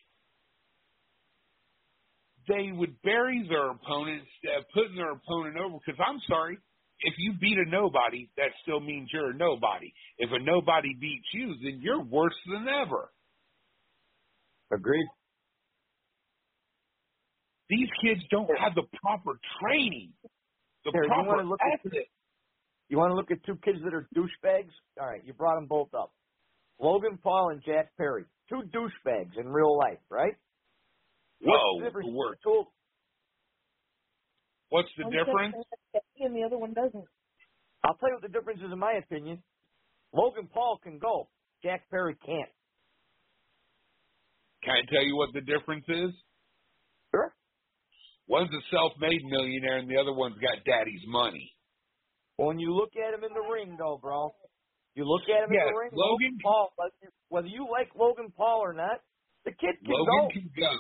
They would bury their opponent instead of putting their opponent over. Because I'm sorry, if you beat a nobody, that still means you're a nobody. If a nobody beats you, then you're worse than ever. Agreed. These kids don't have the proper training. The Here, you proper want to look at you want to look at two kids that are douchebags? All right, you brought them both up. Logan Paul and Jack Perry, two douchebags in real life, right? What's Whoa, the difference the word. between two- What's the One difference? and the other one doesn't. I'll tell you what the difference is in my opinion. Logan Paul can go. Jack Perry can't. Can I tell you what the difference is? Sure. One's a self-made millionaire, and the other one's got daddy's money. Well, when you look at him in the ring, though, bro, you look at him Yeah, in the ring. Logan- Paul, whether you, whether you like Logan Paul or not, the kid can Logan go. can go.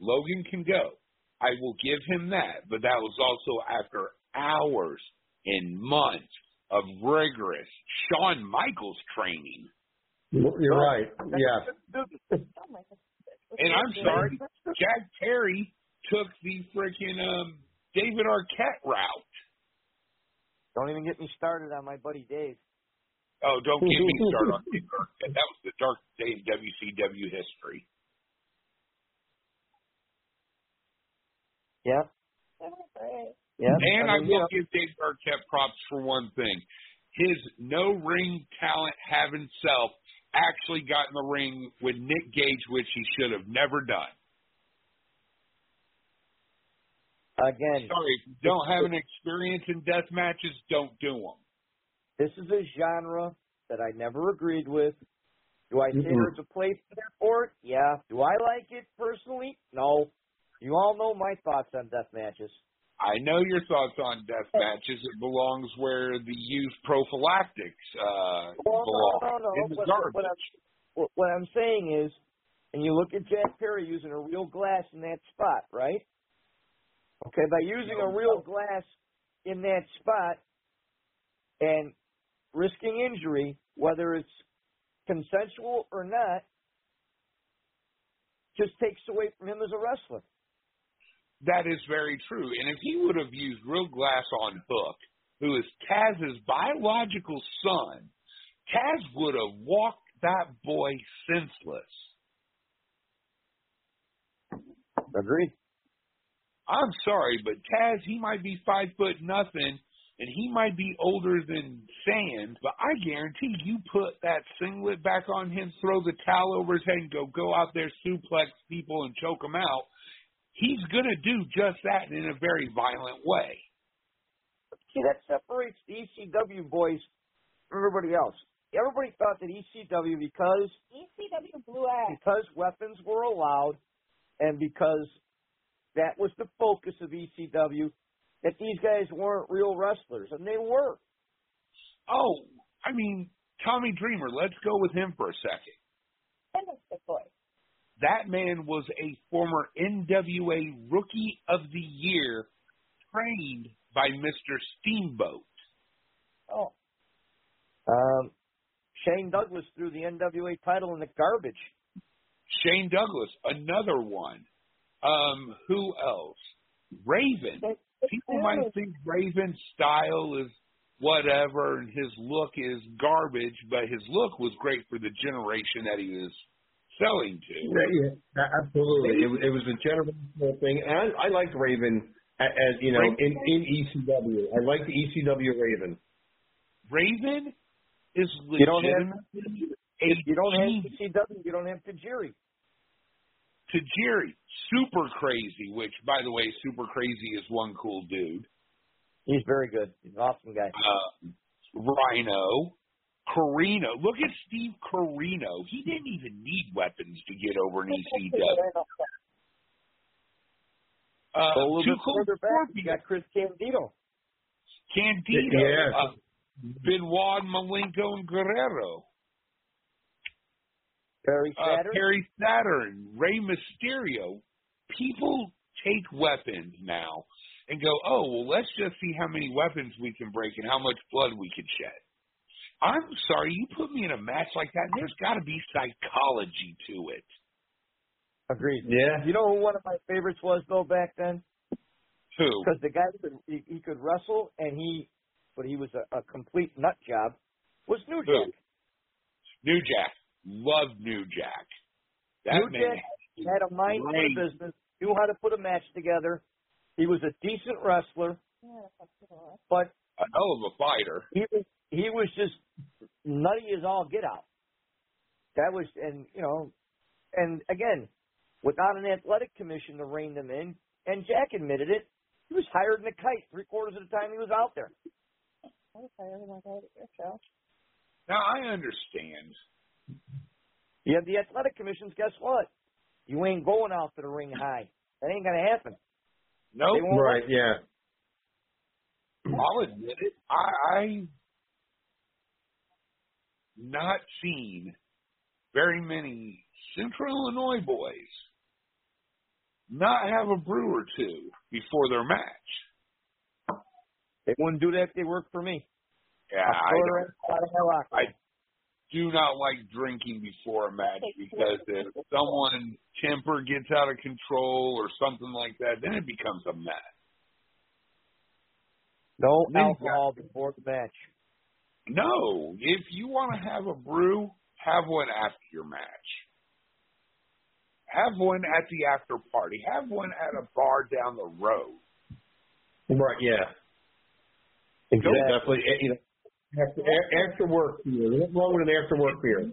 Logan can go. I will give him that, but that was also after hours and months of rigorous Shawn Michaels training. You're right. Yeah. And I'm sorry, Jack Perry took the freaking um, David Arquette route. Don't even get me started on my buddy Dave. Oh, don't get me started on David Arquette. That was the dark day in WCW history. Yeah. Yeah. And I, mean, you will know, give David Arquette props for one thing. His no ring talent having self actually got in the ring with Nick Gage, which he should have never done. again, Sorry, if you don't have an experience in death matches, don't do them. this is a genre that I never agreed with. Do I say Mm-mm. there's a place for it? Yeah. Do I like it personally? No. You all know my thoughts on death matches. I know your thoughts on death matches. It belongs where the youth prophylactics uh, Well, belong. no, no, no. In the What, garbage. what, I'm, what, what I'm saying is, and you look at Jack Perry using a real glass in that spot, right? Okay, by using a real glass in that spot and risking injury, whether it's consensual or not, just takes away from him as a wrestler. That is very true. And if he would have used real glass on Hook, who is Taz's biological son, Taz would have walked that boy senseless. Agreed. I'm sorry, but Taz, he might be five foot nothing, and he might be older than sand, but I guarantee you put that singlet back on him, throw the towel over his head, and go go out there, suplex people, and choke them out. He's gonna do just that in a very violent way. See, that separates the ECW boys from everybody else. Everybody thought that ECW because ECW blew ass. because weapons were allowed and because that was the focus of ECW, that these guys weren't real wrestlers, and they were. Oh, I mean, Tommy Dreamer, let's go with him for a second. Fantastic boy. That man was a former NWA Rookie of the Year trained by Mr. Steamboat. Oh. Um, Shane Douglas threw the NWA title in the garbage. Shane Douglas, another one. Um, who else? Raven. People might think Raven's style is whatever and his look is garbage, but his look was great for the generation that he was selling to. Yeah, yeah, absolutely. It, was- it was a generational thing, and I, I liked Raven as, as you know Raven? in in ECW. I liked the ECW Raven. Raven is You don't have legitimately if you don't have genius. ECW, you don't have Tajiri. Tajiri, super crazy, which, by the way, super crazy is one cool dude. He's very good. He's an awesome guy. Uh, Rhino, Corino. Look at Steve Corino. He didn't even need weapons to get over an ECW. Uh, a little bit Cold further back, you got Chris Candido. Candido, Yes. uh, Benoit, Malenko, and Guerrero. Barry uh, Saturn. Perry Saturn, Rey Mysterio. People take weapons now and go, oh, well, let's just see how many weapons we can break and how much blood we can shed. I'm sorry, you put me in a match like that, and there's got to be psychology to it. Agreed. Yeah. You know who one of my favorites was though back then? Who? Because the guy could he, he could wrestle and he but he was a, a complete nut job, was New Who? Jack. New Jack. Loved New Jack. That New man Jack had a mind for the business, knew how to put a match together. He was a decent wrestler, but a hell of a fighter. he was he was just nutty as all get out. That was and you know, and again, without an athletic commission to rein them in, and Jack admitted it, he was hired in a kite three quarters of the time he was out there. Who hired McCaite? Yourself. Now I understand. You have the athletic commissions. Guess what? You ain't going out to the ring high. That ain't gonna happen. No, They won't Right. Yeah. I'll admit it. I, I not seen very many Central Illinois boys not have a brew or two before their match. They wouldn't do that if they worked for me. Yeah, I'll I, don't- right out of my locker I do not like drinking before a match because if someone's temper gets out of control or something like that, then it becomes a mess. No Then you alcohol before the match. No, if you want to have a brew, have one after your match. Have one at the after party. Have one at a bar down the road. Right. Yeah. Exactly. Definitely. eh, You know, after, after work beer. There's nothing wrong with an after work beer.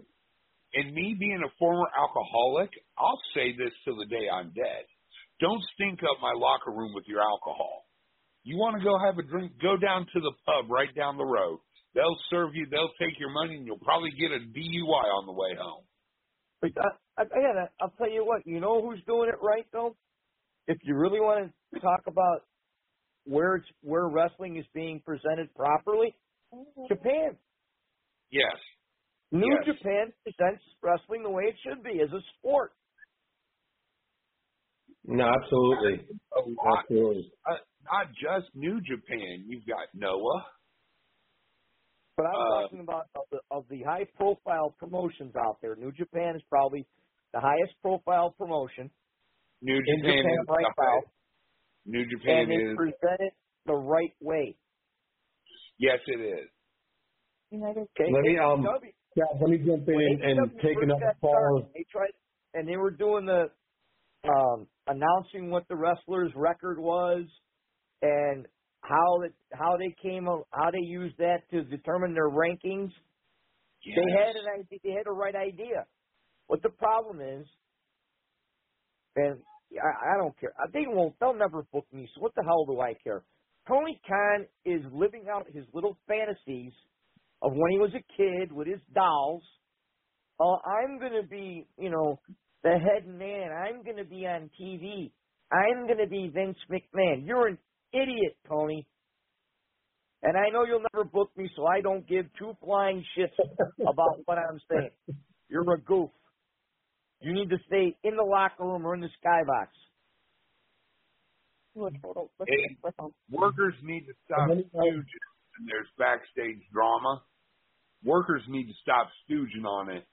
And me being a former alcoholic, I'll say this till the day I'm dead. Don't stink up my locker room with your alcohol. You want to go have a drink, go down to the pub right down the road. They'll serve you, they'll take your money, and you'll probably get a DUI on the way home. But I, I, again, I'll tell you what. You know who's doing it right though? If you really want to talk about where it's where wrestling is being presented properly, Japan. Yes. New Yes. Japan presents wrestling the way it should be as a sport. No, absolutely. A lot. Absolutely. Uh, not just New Japan. You've got Noah. But I'm Uh, talking about of the, of the high profile promotions out there. New Japan is probably the highest profile promotion New in Japan, Japan is right the now. New Japan and they is present it the right way. yes, it is. Okay, Let me um. Yeah, let me jump in and, and take first another got call. started, They tried, and they were doing the um, announcing what the wrestler's record was and how it how they came how they used that to determine their rankings. Yes. They had an idea. They had a right idea. What the problem is, and I, I don't care. They won't. They'll never book me. So what the hell do I care? Tony Khan is living out his little fantasies of when he was a kid with his dolls. Uh, I'm going to be, you know, the head man. I'm going to be on TV. I'm going to be Vince McMahon. You're an idiot, Tony. And I know you'll never book me, so I don't give two flying shits about what I'm saying. You're a goof. You need to stay in the locker room or in the skybox. And workers need to stop stooging and there's backstage drama. Workers need to stop stooging on it.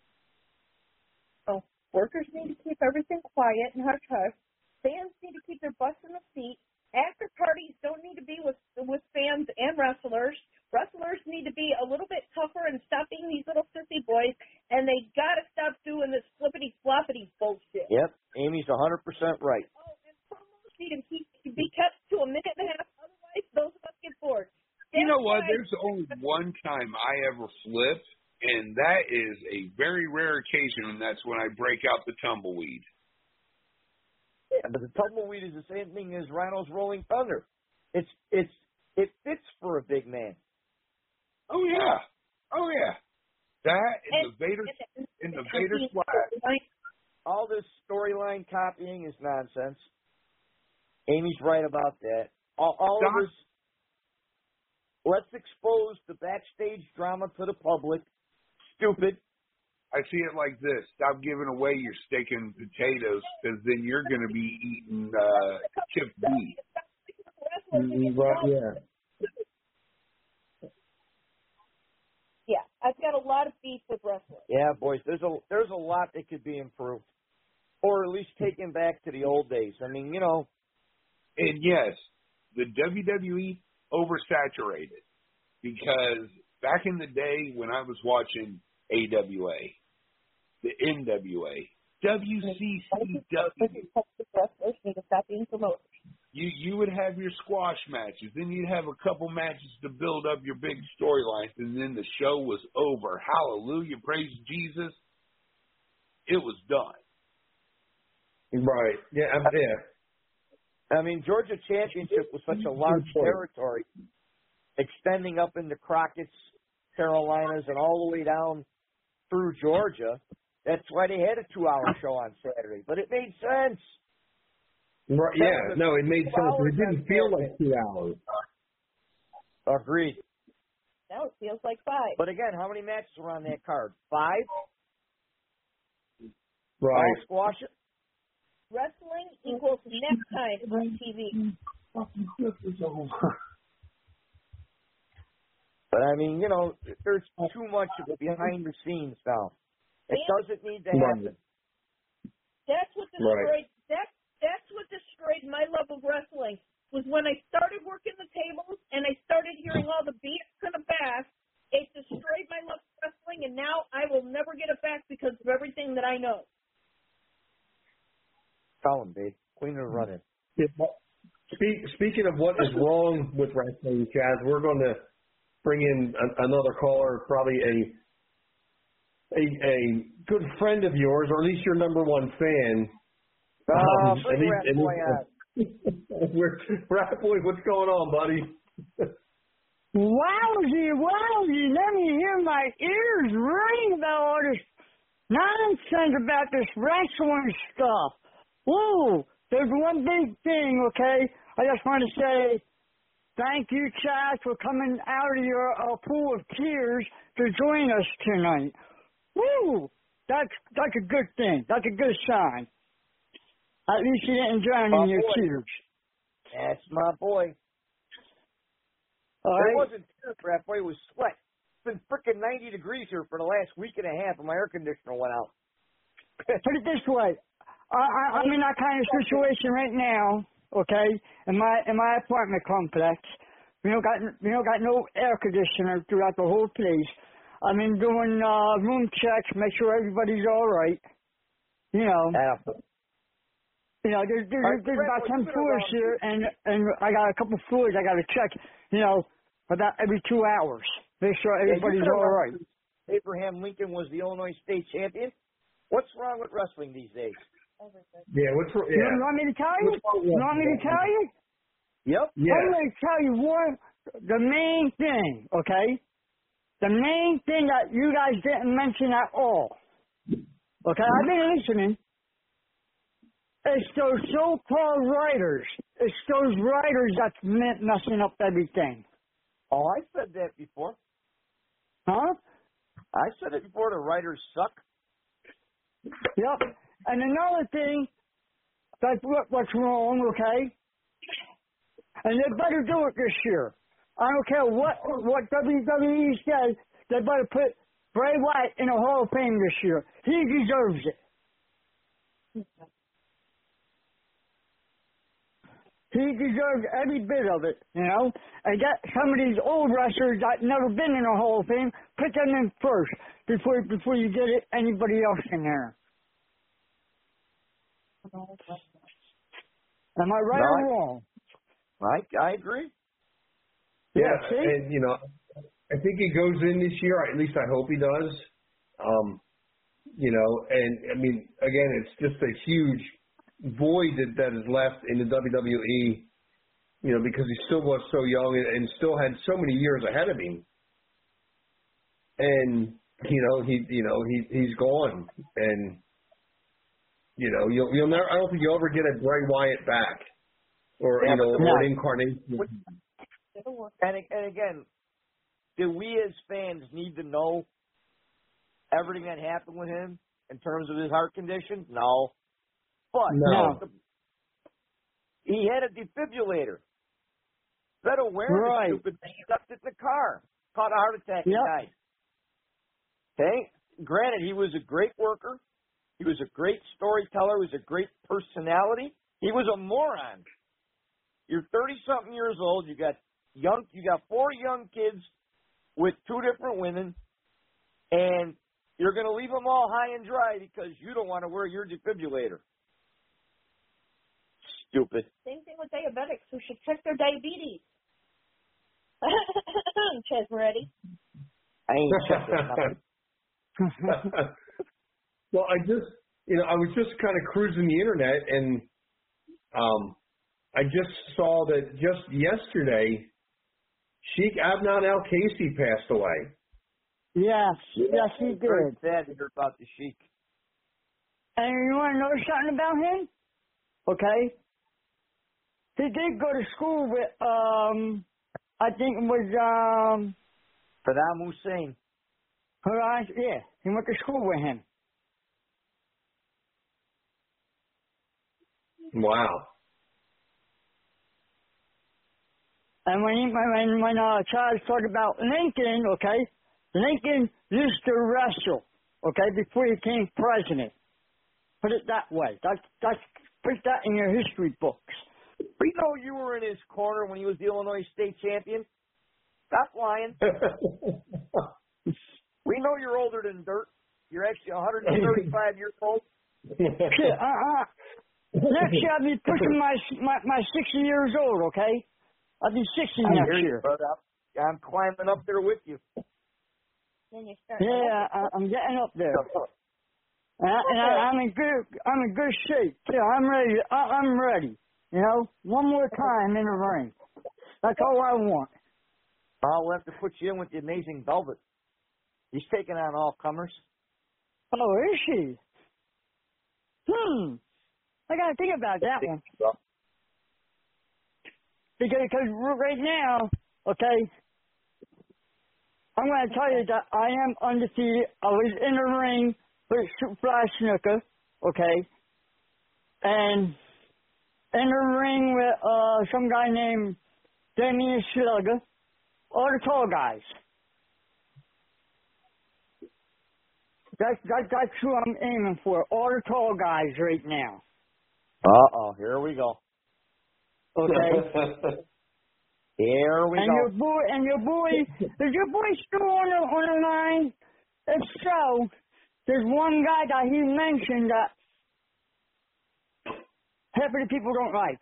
Oh, workers need to keep everything quiet and hush hush. Fans need to keep their butts in the seat. After parties don't need to be with with fans and wrestlers. Wrestlers need to be a little bit tougher and stop being these little sissy boys. And they gotta stop doing this flippity floppity bullshit. Yep, Amy's 100% right. Oh, and promos need to keep, be kept to a minute and a half. Otherwise, those of us get bored. You know what? There's only one time I ever flip, and that is a very rare occasion, and that's when I break out the tumbleweed. Yeah, but the tumbleweed is the same thing as Rhino's Rolling Thunder. It's it's it fits for a big man. Oh yeah, oh yeah. That and, And- the Vader and- and the Vader and- swag. All this storyline copying is nonsense. Amy's right about that. All, all of Doc- this. Let's expose the backstage drama to the public. Stupid. I see it like this: stop giving away your steak and potatoes, because then you're going to be eating uh, chipped beef. Mm, Right. Yeah. Yeah, I've got a lot of beef with wrestling. Yeah, boys, there's a there's a lot that could be improved, or at least taken back to the old days. I mean, you know, And yes, the WWE oversaturated. because back in the day when I was watching AWA, the NWA, WCCW, Wrestlers need to stop being promoters. you you would have your squash matches, then you'd have a couple matches to build up your big storylines, and then the show was over. Hallelujah, praise Jesus. It was done. Right. Yeah. I'm- Yeah. I mean, Georgia Championship was such a large territory, extending up into Crockett's, Carolinas, and all the way down through Georgia. That's why they had a two-hour show on Saturday. But it made sense. Right. Yeah. No, it made sense. but It didn't feel like two hours. Agreed. Now it feels like five. But again, how many matches were on that card? Five? Right. All squash it? Wrestling equals next time on TV. But I mean, you know, there's oh. too much of it behind the scenes now. It doesn't need to happen. That's what destroyed that that's what destroyed my love of wrestling was when I started working the tables and I started hearing all the BS and the bass. It destroyed my love of wrestling and now I will never get it back because of everything that I know. Tell him, Dave. Queen of the run-in. Speak, speaking of what is wrong with wrestling, Chaz, we're going to bring in a, another caller, probably a, a a good friend of yours, or at least your number one fan. Uh, Um, bring at least- Rat at Boy least- on. We're, Rat Boy, what's going on, buddy? Wowzy, wowzy, let me hear my ears ring about all this nonsense about this wrestling stuff. Whoa, there's one big thing, okay? I just want to say thank you, Chaz, for coming out of your uh, pool of tears to join us tonight. Woo, that's, that's a good thing. That's a good sign. At least you didn't drown My in your boy. tears. That's my boy. All It right? wasn't tear crap, boy. It was sweat. It's been freaking 90 degrees here for the last week and a half, and my air conditioner went out. Put it this way. I, I, I'm in that kind of situation right now, okay, in my in my apartment complex. We don't got we don't got no air conditioner throughout the whole place. I've been doing uh, room checks, make sure everybody's all right. You know, Yeah. you know, there's there's, there's about ten floors here, and and I got a couple floors I got to check. You know, about every two hours, make sure everybody's could all right. Abraham Lincoln was the Illinois state champion. What's wrong with wrestling these days? Yeah, what's wrong? You Yeah. want me to tell you? What's wrong with You want me to tell you? Yep. Yeah. I'm going to tell you one, the main thing, okay? The main thing that you guys didn't mention at all. Okay, I've been listening. It's those so-called writers. It's those writers that's me- messing up everything. Oh, I said that before. Huh? I said it before. The writers suck. Yep. And another thing, that's what, what's wrong, okay? And they better do it this year. I don't care what what WWE says. They better put Bray Wyatt in the Hall of Fame this year. He deserves it. He deserves every bit of it, you know. And get some of these old wrestlers that never been in the Hall of Fame, put them in first before before you get anybody else in there. Am I right No, or I- wrong? I I agree. Yeah, Yeah, see? and you know, I think he goes in this year. At least I hope he does. Um, you know, and I mean, again, it's just a huge void that that is left in the WWE. You know, because he still was so young and, and still had so many years ahead of him. And you know, he you know he he's gone, and you know you'll you'll never. I don't think you'll ever get a Bray Wyatt back, or Yeah, you know, but the- or an incarnation. And and again, do we as fans need to know everything that happened with him in terms of his heart condition? No. But No. he had a defibrillator. That awareness Right. stupid he stuck it in the car. Caught a heart attack and died. Okay? Granted, he was a great worker. He was a great storyteller. He was a great personality. He was a moron. You're 30 something years old. You got young. You got four young kids with two different women, and you're going to leave them all high and dry because you don't want to wear your defibrillator. Stupid. Same thing with diabetics who should check their diabetes. Chaz ready? I ain't checking nothing. well, I just, you know, I was just kind of cruising the internet and um, I just saw that just yesterday, Sheikh Adnan Al-Kaissey passed away. Yes, yes, he did. Very sad to hear about the Sheik. And you want to know something about him? Okay. He did go to school with, um, I think it was, um, Saddam Hussein. Horizon, yeah, he went to school with him. Wow. And when he, when when uh, Charles talked about Lincoln, okay, Lincoln used to wrestle, okay, before he became president. Put it that way. That's that's put that in your history books. We know you were in his corner when he was the Illinois state champion. Stop lying. we know you're older than dirt. You're actually 135 years old. Shit, uh uh. Next year I'll be pushing my my my sixty years old, okay? I'll be sixty I next hear you, year. I'm, I'm climbing up there with you. Then you start. Yeah, I, I'm getting up there. And, I, and I, I'm in good I'm in good shape. Yeah, I'm ready. I, I'm ready. You know, one more time in the ring. That's all I want. I'll have to put you in with the amazing Velvet. He's taking on all comers. Oh, is she? Hmm. I gotta think about that one. Because because right now, okay, I'm gonna tell you that I am undefeated. I was in the ring with Superfly Snuka, okay, and in the ring with uh some guy named Damian Slugger, all the tall guys. That's that, that's who I'm aiming for. All the tall guys right now. Uh oh, here we go. Okay. Here we go. and go. your boy and your boy is your boy still on the on the line? If so, there's one guy that he mentioned that half of the people don't like.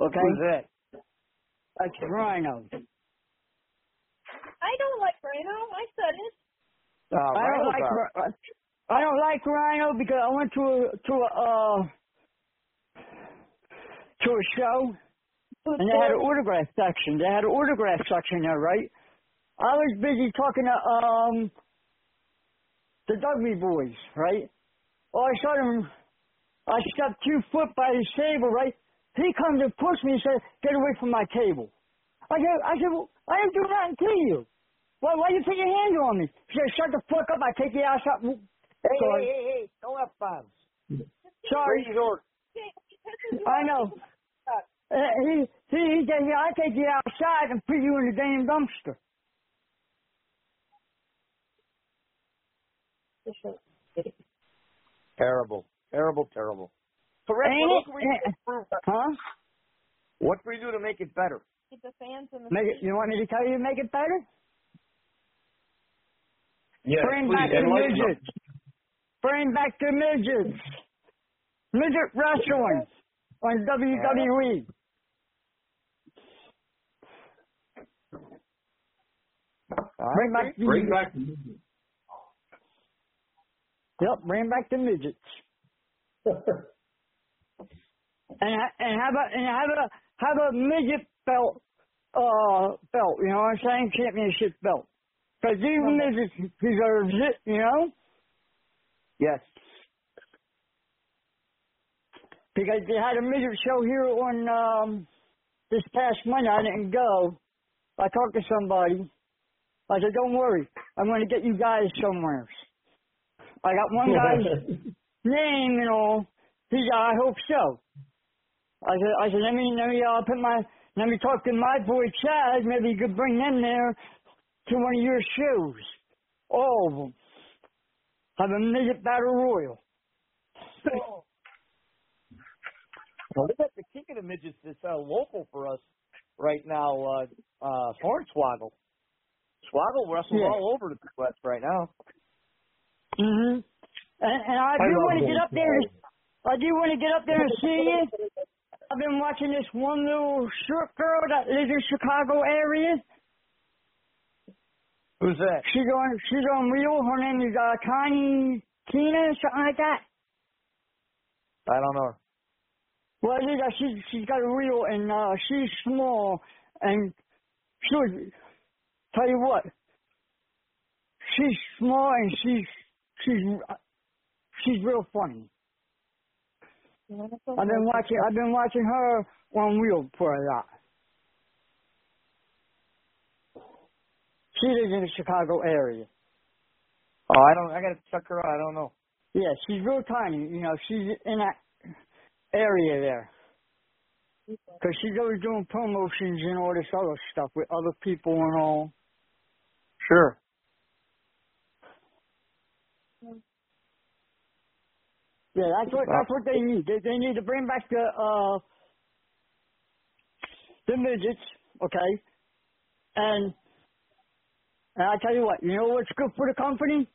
Okay? Who's that? That's Rhino. I don't like Rhino. I said it. Uh, I don't like all right. I don't like Rhino because I went to a to a uh to a show and they had an autograph section. They had an autograph section there, right? I was busy talking to um the Dudley boys, right? All I a sudden, I stepped two foot by his table, right? He comes and pushed me and said, "Get away from my table." I said, "I said, well, I didn't do nothing to you. Why? Why you put your hands on me?" He said, "Shut the fuck up! I take your you outside." Hey, Sorry. hey, hey, hey, no F bombs. Sorry. Brady's order. I know. Uh, he, he, he said, yeah, I take you outside and put you in the damn dumpster. Terrible, terrible, terrible. So, Rick, Ain't what it? can do to improve that? Huh? What can we do to make it better? Keep the fans in the Make it, you want me to tell you to make it better? Yes, Bring please. back the midgets. Bring back the midgets. Midget wrestling on WWE. Bring back the Bring midgets. Yep, bring back the midgets. and ha- and have a and have a have a midget belt uh belt, you know what I'm saying? Championship belt. Because these midgets deserves it, you know? Yes. Because they had a midget show here on um this past Monday. I didn't go. I talked to somebody. I said, Don't worry, I'm gonna get you guys somewhere. I got one guy's name and all. He said, I hope so. I said, I said, let me, let me, uh, put my, let me talk to my boy Chad. Maybe you could bring them there to one of your shows. All of them. Have a midget battle royal. We got the king of the midgets that's uh, local for us right now, uh, uh, Hornswoggle. Swoggle wrestles Yeah. all over the West right now. Mhm. And, and I I do want to get up there. I do want to get up there and see you. I've been watching this one little short girl that lives in Chicago area. Who's that? She's on she's on Real. Her name is uh, Connie Tina, or something like that. I don't know. Well, yeah, she's she's got a Real, and uh, she's small, and she was. Tell you what, she's small and she's she's she's real funny. I've been watching I've been watching her on wheel for a lot. She lives in the Chicago area. Oh, I don't. I gotta check her out. I don't know. Yeah, she's real tiny. You know, she's in that area there. Because she's always doing promotions and all this other stuff with other people and all. Sure. Yeah, that's what that's what they need. They they need to bring back the uh the midgets, okay? And and I tell you what, you know what's good for the company?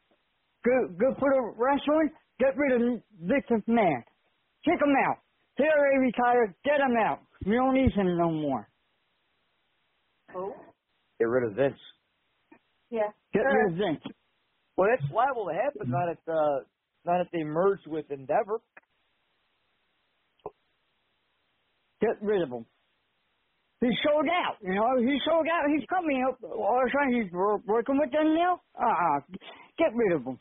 Good good for the wrestling? Get rid of Vince McMahon. Kick him out. He already retired. Get him out. We don't need him no more. Who? Get rid of Vince. Yeah. Get rid of Vince. Well, that's liable to happen. Not if uh, not if they merge with Endeavor. Get rid of him. He's sold out. You know, he's sold out. He's coming up. All of a sudden, he's working with them now. Uh-uh. Get rid of him.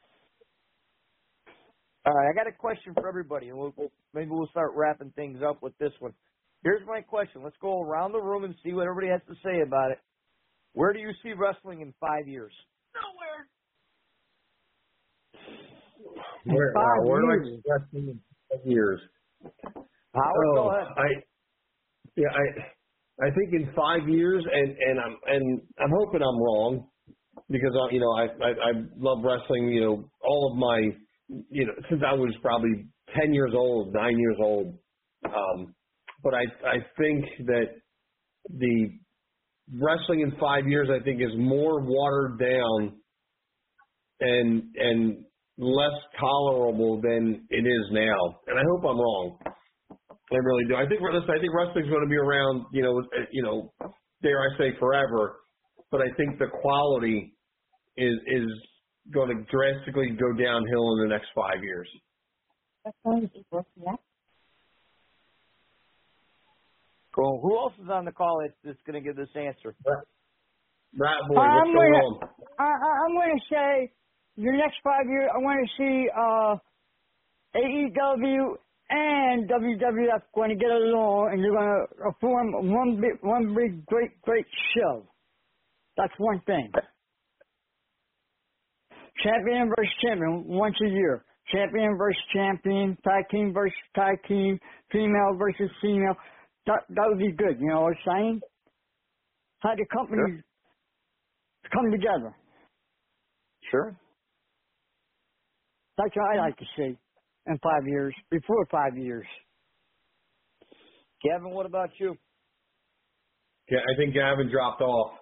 All right, I got a question for everybody, and we'll, we'll maybe we'll start wrapping things up with this one. Here's my question. Let's go around the room and see what everybody has to say about it. Where do you see wrestling in five years? Nowhere. Where, uh, Five wow, where do I see wrestling in five years? Howard, oh, go ahead. I, yeah, I, I think in five years, and and I'm and I'm hoping I'm wrong, because I, you know, I, I I love wrestling. You know, all of my, you know, since I was probably ten years old, nine years old. Um, but I I think that the wrestling in five years, I think, is more watered down and and less tolerable than it is now. And I hope I'm wrong. I really do. I think listen, I think wrestling's going to be around, you know, uh, you know, dare I say forever. But I think the quality is is going to drastically go downhill in the next five years. Cool. Who else is on the call that's, that's going to give this answer? Rat boy, uh, I'm going gonna, on? I, I, uh, uh, I'm going to say your next five years, I want to see uh, AEW and WWF going to get along, and they're going to form one big, one big, great, great show. That's one thing. Champion versus champion once a year. Champion versus champion, tag team versus tag team, female versus female. That that would be good. You know what I'm saying? How the companies come together. Sure. That's what I like to see in five years, before five years. Gavin, what about you? Yeah, I think Gavin dropped off.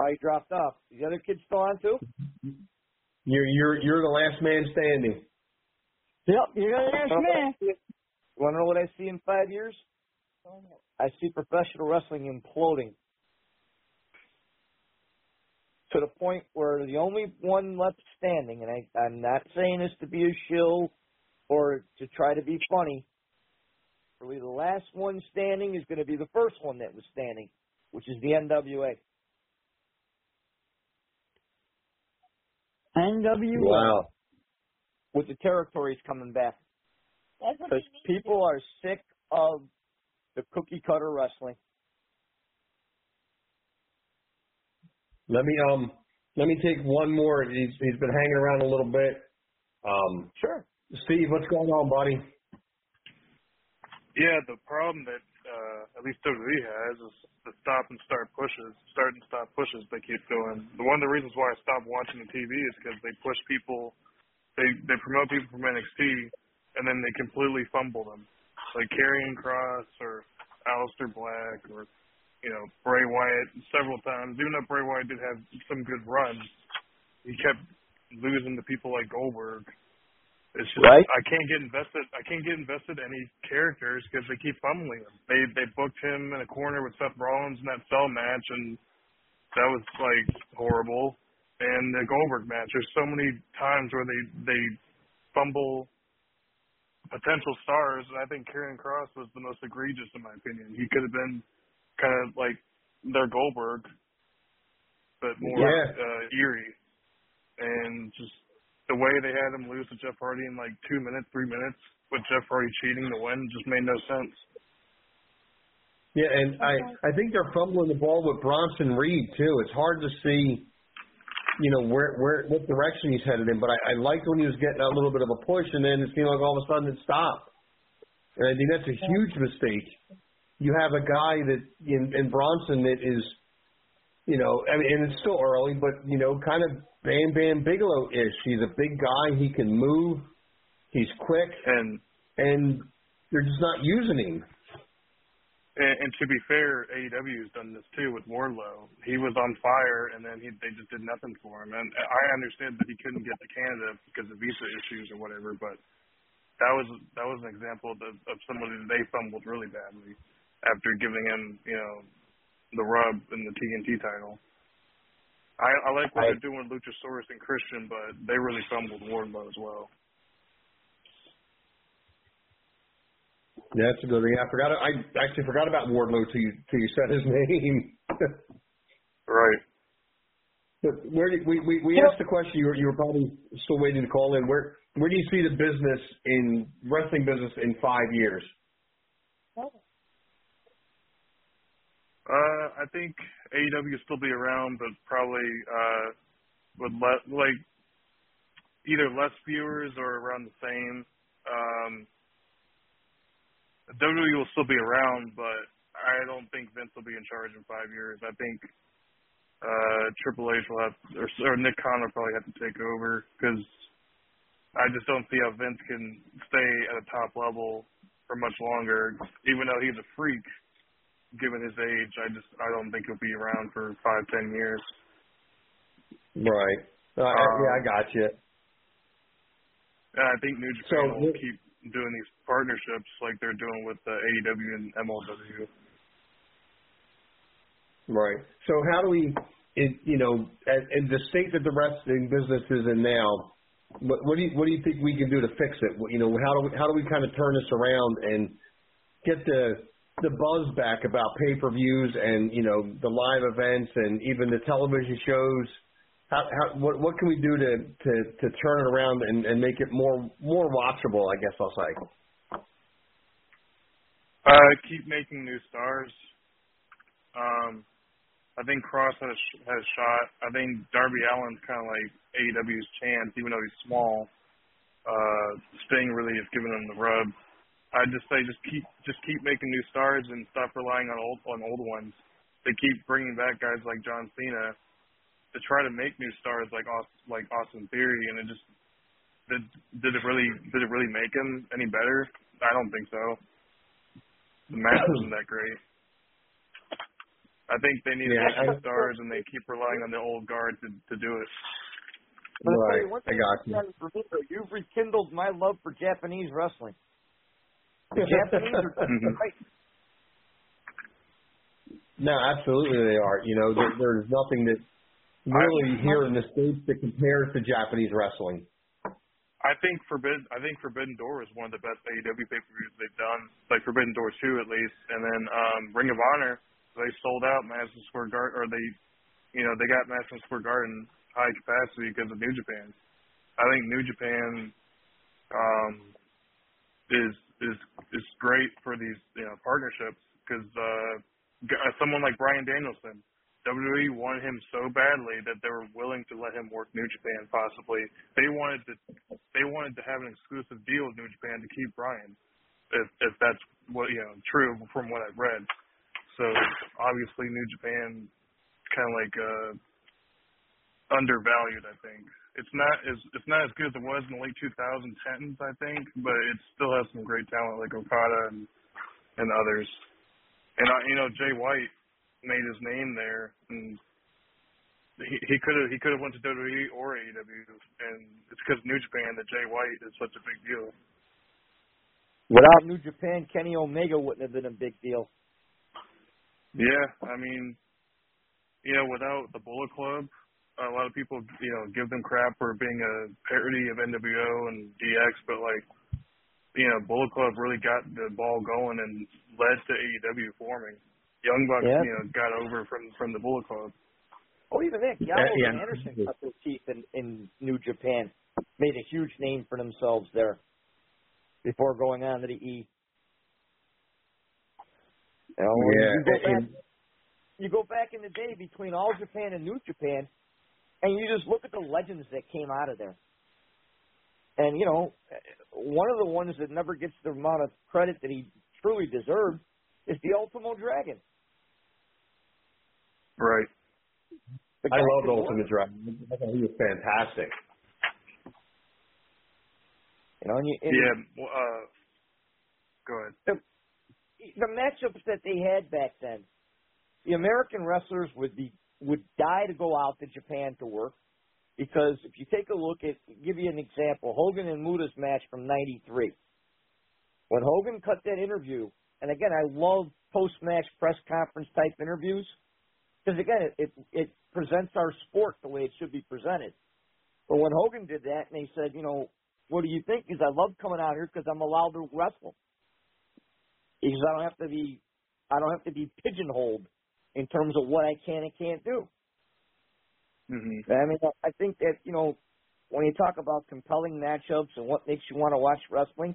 Oh, he dropped off. The other kids still on too? You're you're you're the last man standing. Yep, you're the last man. You want to know what I see in five years? I see professional wrestling imploding to the point where the only one left standing, and I, I'm not saying this to be a shill or to try to be funny. Really, the last one standing is going to be the first one that was standing, which is the NWA. NWA. Wow. With the territories coming back. Because people are sick of the cookie cutter wrestling. Let me um let me take one more. He's he's been hanging around a little bit. Um Sure. Steve, what's going on, buddy? Yeah, the problem that uh, at least WWE has is the stop and start pushes, start and stop pushes they keep doing. The one of the reasons why I stopped watching the TV is because they push people, they they promote people from NXT, and then they completely fumble them, like Karrion Kross or Aleister Black or you know Bray Wyatt several times. Even though Bray Wyatt did have some good runs, he kept losing to people like Goldberg. It's just Right. I can't get invested. I can't get invested in any characters because they keep fumbling them. They they booked him in a corner with Seth Rollins in that cell match, and that was like horrible. And the Goldberg match. There's so many times where they they fumble potential stars, and I think Karrion Kross was the most egregious in my opinion. He could have been kind of like their Goldberg, but more Yeah. uh, eerie, and just the way they had him lose to Jeff Hardy in like two minutes, three minutes, with Jeff Hardy cheating to win, just made no sense. Yeah, and I I think they're fumbling the ball with Bronson Reed too. It's hard to see, you know, where where what direction he's headed in. But I, I liked when he was getting a little bit of a push, and then it seemed like all of a sudden it stopped. And I think that's a huge mistake. You have a guy that in, in Bronson that is, you know, I mean, and it's still early, but you know, kind of Bam Bam Bigelow ish. He's a big guy. He can move. He's quick, and and they're just not using him. And, and to be fair, AEW's done this too with Wardlow. He was on fire, and then he they just did nothing for him. And I understand that he couldn't get to Canada because of visa issues or whatever, but that was that was an example of, of somebody that they fumbled really badly after giving him, you know, the rub in the TNT title. I, I like what I- they're doing with Luchasaurus and Christian, but they really fumbled Wardlow as well. Yeah, that's a good thing. I forgot. I actually forgot about Wardlow till you till you said his name. right. But where do, we we we asked the question. You were you were probably still waiting to call in. Where where do you see the business in wrestling business in five years? Uh, I think AEW will still be around, but probably uh, with le- like either less viewers or around the same. Um, WWE will still be around, but I don't think Vince will be in charge in five years. I think uh, Triple H will have, or, or Nick Khan will probably have to take over because I just don't see how Vince can stay at a top level for much longer, even though he's a freak given his age, I just I don't think he'll be around for five ten years. Right. Uh, Um, yeah, I got you. And I think New Japan So- will keep doing these partnerships like they're doing with the AEW and MLW. Right. So how do we, it, you know, at, in the state that the wrestling business is in now, what, what do you what do you think we can do to fix it? You know, how do we how do we kind of turn this around and get the the buzz back about pay per views and you know the live events and even the television shows? How, how what what can we do to to to turn it around and, and make it more more watchable? I guess I'll say. Uh, keep making new stars. Um, I think Kross has has shot. I think Darby Allin's kind of like AEW's chance, even though he's small. Uh, Sting really has given him the rub. I just say just keep just keep making new stars and stop relying on old on old ones. They keep bringing back guys like John Cena to try to make new stars like Austin, like Austin Theory, and it just did did it really did it really make him any better? I don't think so. The match wasn't that great. I think they need Yeah, to make new stars, and they keep relying on the old guard to to do it. But I'll tell Right. you one I got you've you. done for me, though, You've rekindled my love for Japanese wrestling. The Japanese are great. No, absolutely they are. You know, there, there's nothing that really here in the states that compares to Japanese wrestling. I think Forbidden I think Forbidden Door is one of the best AEW pay per views they've done. Like Forbidden Door two at least. And then um Ring of Honor, they sold out Madison Square Garden or they you know, they got Madison Square Garden high capacity because of New Japan. I think New Japan um is is is great for these, you know, partnerships because uh uh, someone like Bryan Danielson WWE wanted him so badly that they were willing to let him work New Japan possibly. They wanted to they wanted to have an exclusive deal with New Japan to keep Brian. If if that's what you know, true from what I've read. So obviously New Japan kinda like uh undervalued I think. It's not as it's not as good as it was in the late two thousand tens, I think, but it still has some great talent like Okada and and others. And uh, you know, Jay White made his name there, and he he could have he could have went to WWE or AEW, and it's because New Japan that Jay White is such a big deal. Without New Japan, Kenny Omega wouldn't have been a big deal. Yeah, I mean, you know, without the Bullet Club, a lot of people, you know, give them crap for being a parody of NWO and DX, but like, you know, Bullet Club really got the ball going and led to AEW forming. Young Bucks, Yeah. you know, got over from from the Bullet Club. Oh, even Nick Yeah, Gallows yeah. and Anderson cut their teeth in, in New Japan, made a huge name for themselves there before going on to the E. You know, Yeah, you go back, you go back in the day between All Japan and New Japan, and you just look at the legends that came out of there. And you know, one of the ones that never gets the amount of credit that he truly deserved is the Ultimo Dragon. Right. I loved Ultimate. Dragon. I thought he was fantastic. You know, and you, and Yeah. Uh, go ahead. the, the matchups that they had back then, the American wrestlers would be would die to go out to Japan to work because if you take a look at, give you an example, Hogan and Muta's match from '93. When Hogan cut that interview, and again, I love post-match press conference type interviews because again, it, it it presents our sport the way it should be presented. But when Hogan did that, and he said, you know, what do you think? Because I love coming out here because I'm allowed to wrestle because I don't have to be I don't have to be pigeonholed in terms of what I can and can't do. Mm-hmm. I mean, I think that you know when you talk about compelling matchups and what makes you want to watch wrestling,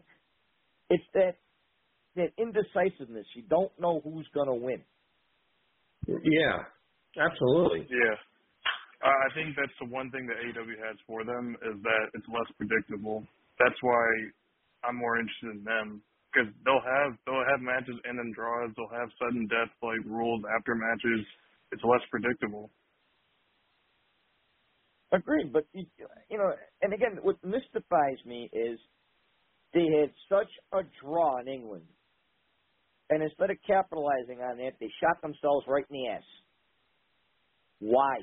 it's that that indecisiveness. You don't know who's going to win. Yeah, absolutely. Yeah. I think that's the one thing that AEW has for them is that it's less predictable. That's why I'm more interested in them because they'll have they'll have matches and then draws. They'll have sudden death like rules after matches. It's less predictable. Agreed, but you you know, and again, what mystifies me is they had such a draw in England, and instead of capitalizing on that, they shot themselves right in the ass. Why?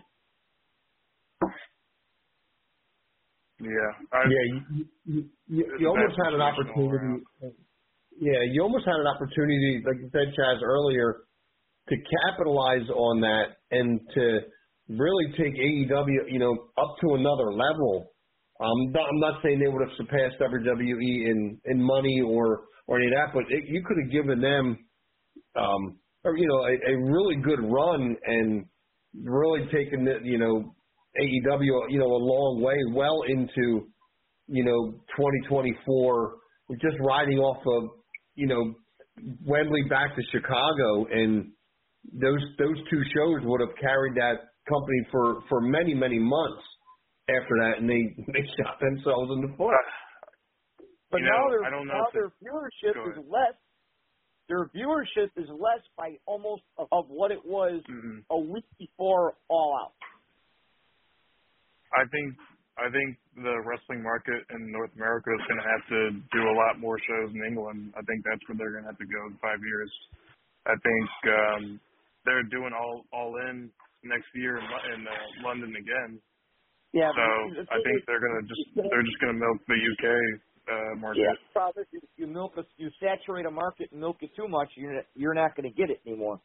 Yeah. I, yeah, you, you, you, you almost had an situation all opportunity. Yeah, you almost had an opportunity, like you said, Chaz, earlier, to capitalize on that and to really take AEW, you know, up to another level. Um, I'm not saying they would have surpassed WWE in in money or or any of that, but it, you could have given them, um, or you know, a, a really good run and really taken the, you know, AEW, you know, a long way, well into, you know, 2024, just riding off of, you know, Wembley back to Chicago, and those those two shows would have carried that company for for many many months after that, and they they shot themselves in the foot. But You now know, their I don't know now their it- viewership is less. Their viewership is less by almost of, of what it was Mhm. a week before All Out. I think I think the wrestling market in North America is going to have to do a lot more shows in England. I think that's where they're going to have to go in five years. I think um, they're doing all all in next year in, in uh, London again. Yeah. So I think they're going to just they're just going to milk the UK uh, market. Yeah, the problem is you, milk a, you saturate a market and milk it too much, you're you're not going to get it anymore.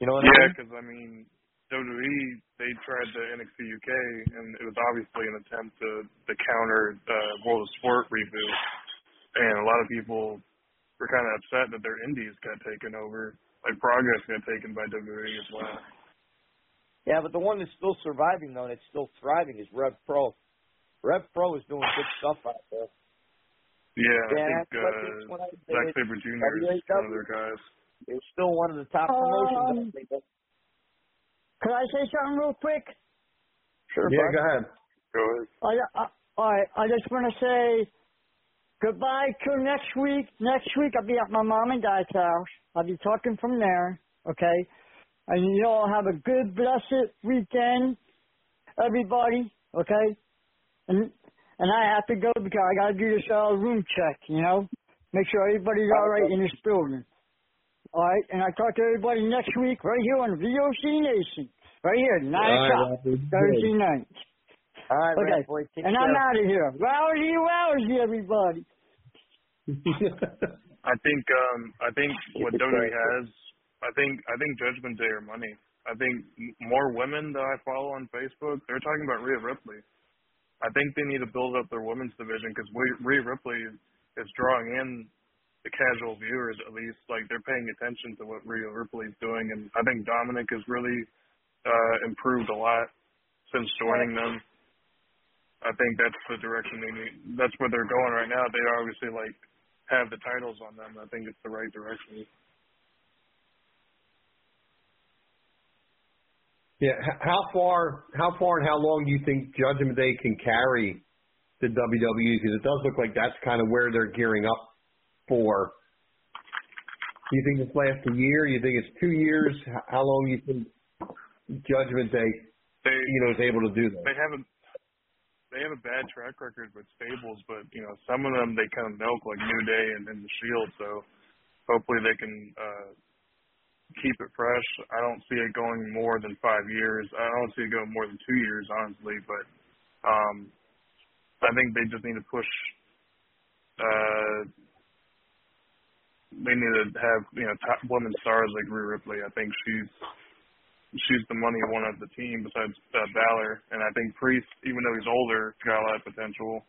You know what Yeah, I mean? because I mean, WWE they tried the NXT UK, and it was obviously an attempt to to counter uh, World of Sport reboot, and a lot of people were kind of upset that their indies got taken over. Like Progress got taken by WWE as well. Yeah, but the one that's still surviving though, and it's still thriving, is Rev Pro. Rev Pro is doing good stuff out there. Yeah, Yeah, I think that's what it's uh, when I say Zack. Sabre Jr. is one of their guys. It's still one of the top promotions. I. Could I say something real quick? Sure, yeah, bud. go ahead. Go ahead. I, I, all right, I just want to say goodbye till next week. Next week I'll be at my mom and dad's house. I'll be talking from there, okay? And you all have a good, blessed weekend, everybody, okay? And and I have to go because I got to do this uh, room check, you know? Make sure everybody's all right in this building. All right, and I talk to everybody next week right here on VOC Nation, right here, nine All right, o'clock Robbie. Thursday night. All right, Okay, Rat Boy, and. I'm out of here. Rousey, rousey, everybody. I think um I think what WWE has I think I think Judgment Day or money. I think m- more women that I follow on Facebook, they're talking about Rhea Ripley. I think they need to build up their women's division because Rhea Ripley is drawing in the casual viewers at least. Like they're paying attention to what Rhea Ripley's doing, and I think Dominic has really uh improved a lot since joining them. I think that's the direction they need. That's where they're going right now. They obviously like have the titles on them. I think it's the right direction. Yeah. How far, how far and how long do you think Judgment Day can carry the WWE? Because it does look like that's kind of where they're gearing up for. Do you think this lasts a year? You think it's two years? How long do you think Judgment Day, They you know, is able to do that? they have a they have a bad track record with stables, but you know some of them they kind of milk like New Day and, and the Shield. So hopefully they can uh, keep it fresh. I don't see it going more than five years. I don't see it going more than two years, honestly. But um, I think they just need to push. Uh, they need to have you know top women stars like Rhea Ripley. I think she's she's the money one of the team besides uh, Balor, and I think Priest, even though he's older, got a lot of potential.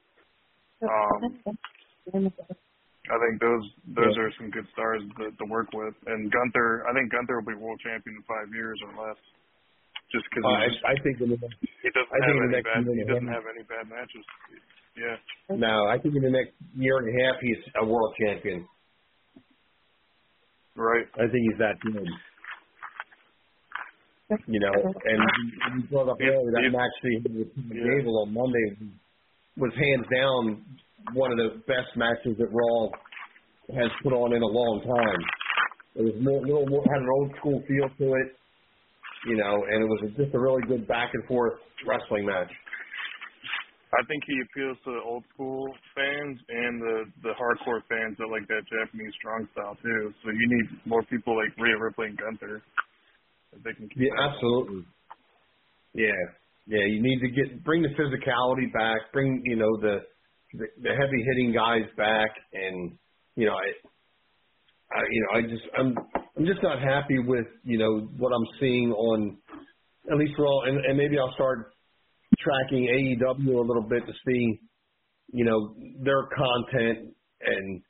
Um, I think those those are some good stars to, to work with, and Gunther. I think Gunther will be world champion in five years or less, just because Uh, I, I think in the, he doesn't I have any next bad he doesn't have any bad matches. Yeah. no, I think in the next year and a half he's a world champion. Right. I think he's that good. You know, and you you brought up earlier that match that he had with Tim Gable on Monday was hands down one of the best matches that Raw has put on in a long time. It was more, little more had an old school feel to it, you know, and it was just a really good back and forth wrestling match. I think he appeals to the old school fans and the the hardcore fans that like that Japanese strong style too. So you need more people like Rhea Ripley and Gunther. If they can keep Yeah, absolutely. Yeah, yeah. You need to get bring the physicality back. Bring you know the the, the heavy hitting guys back, and you know I, I you know I just I'm I'm just not happy with you know what I'm seeing on at least Raw, and, and maybe I'll start tracking AEW a little bit to see you know their content and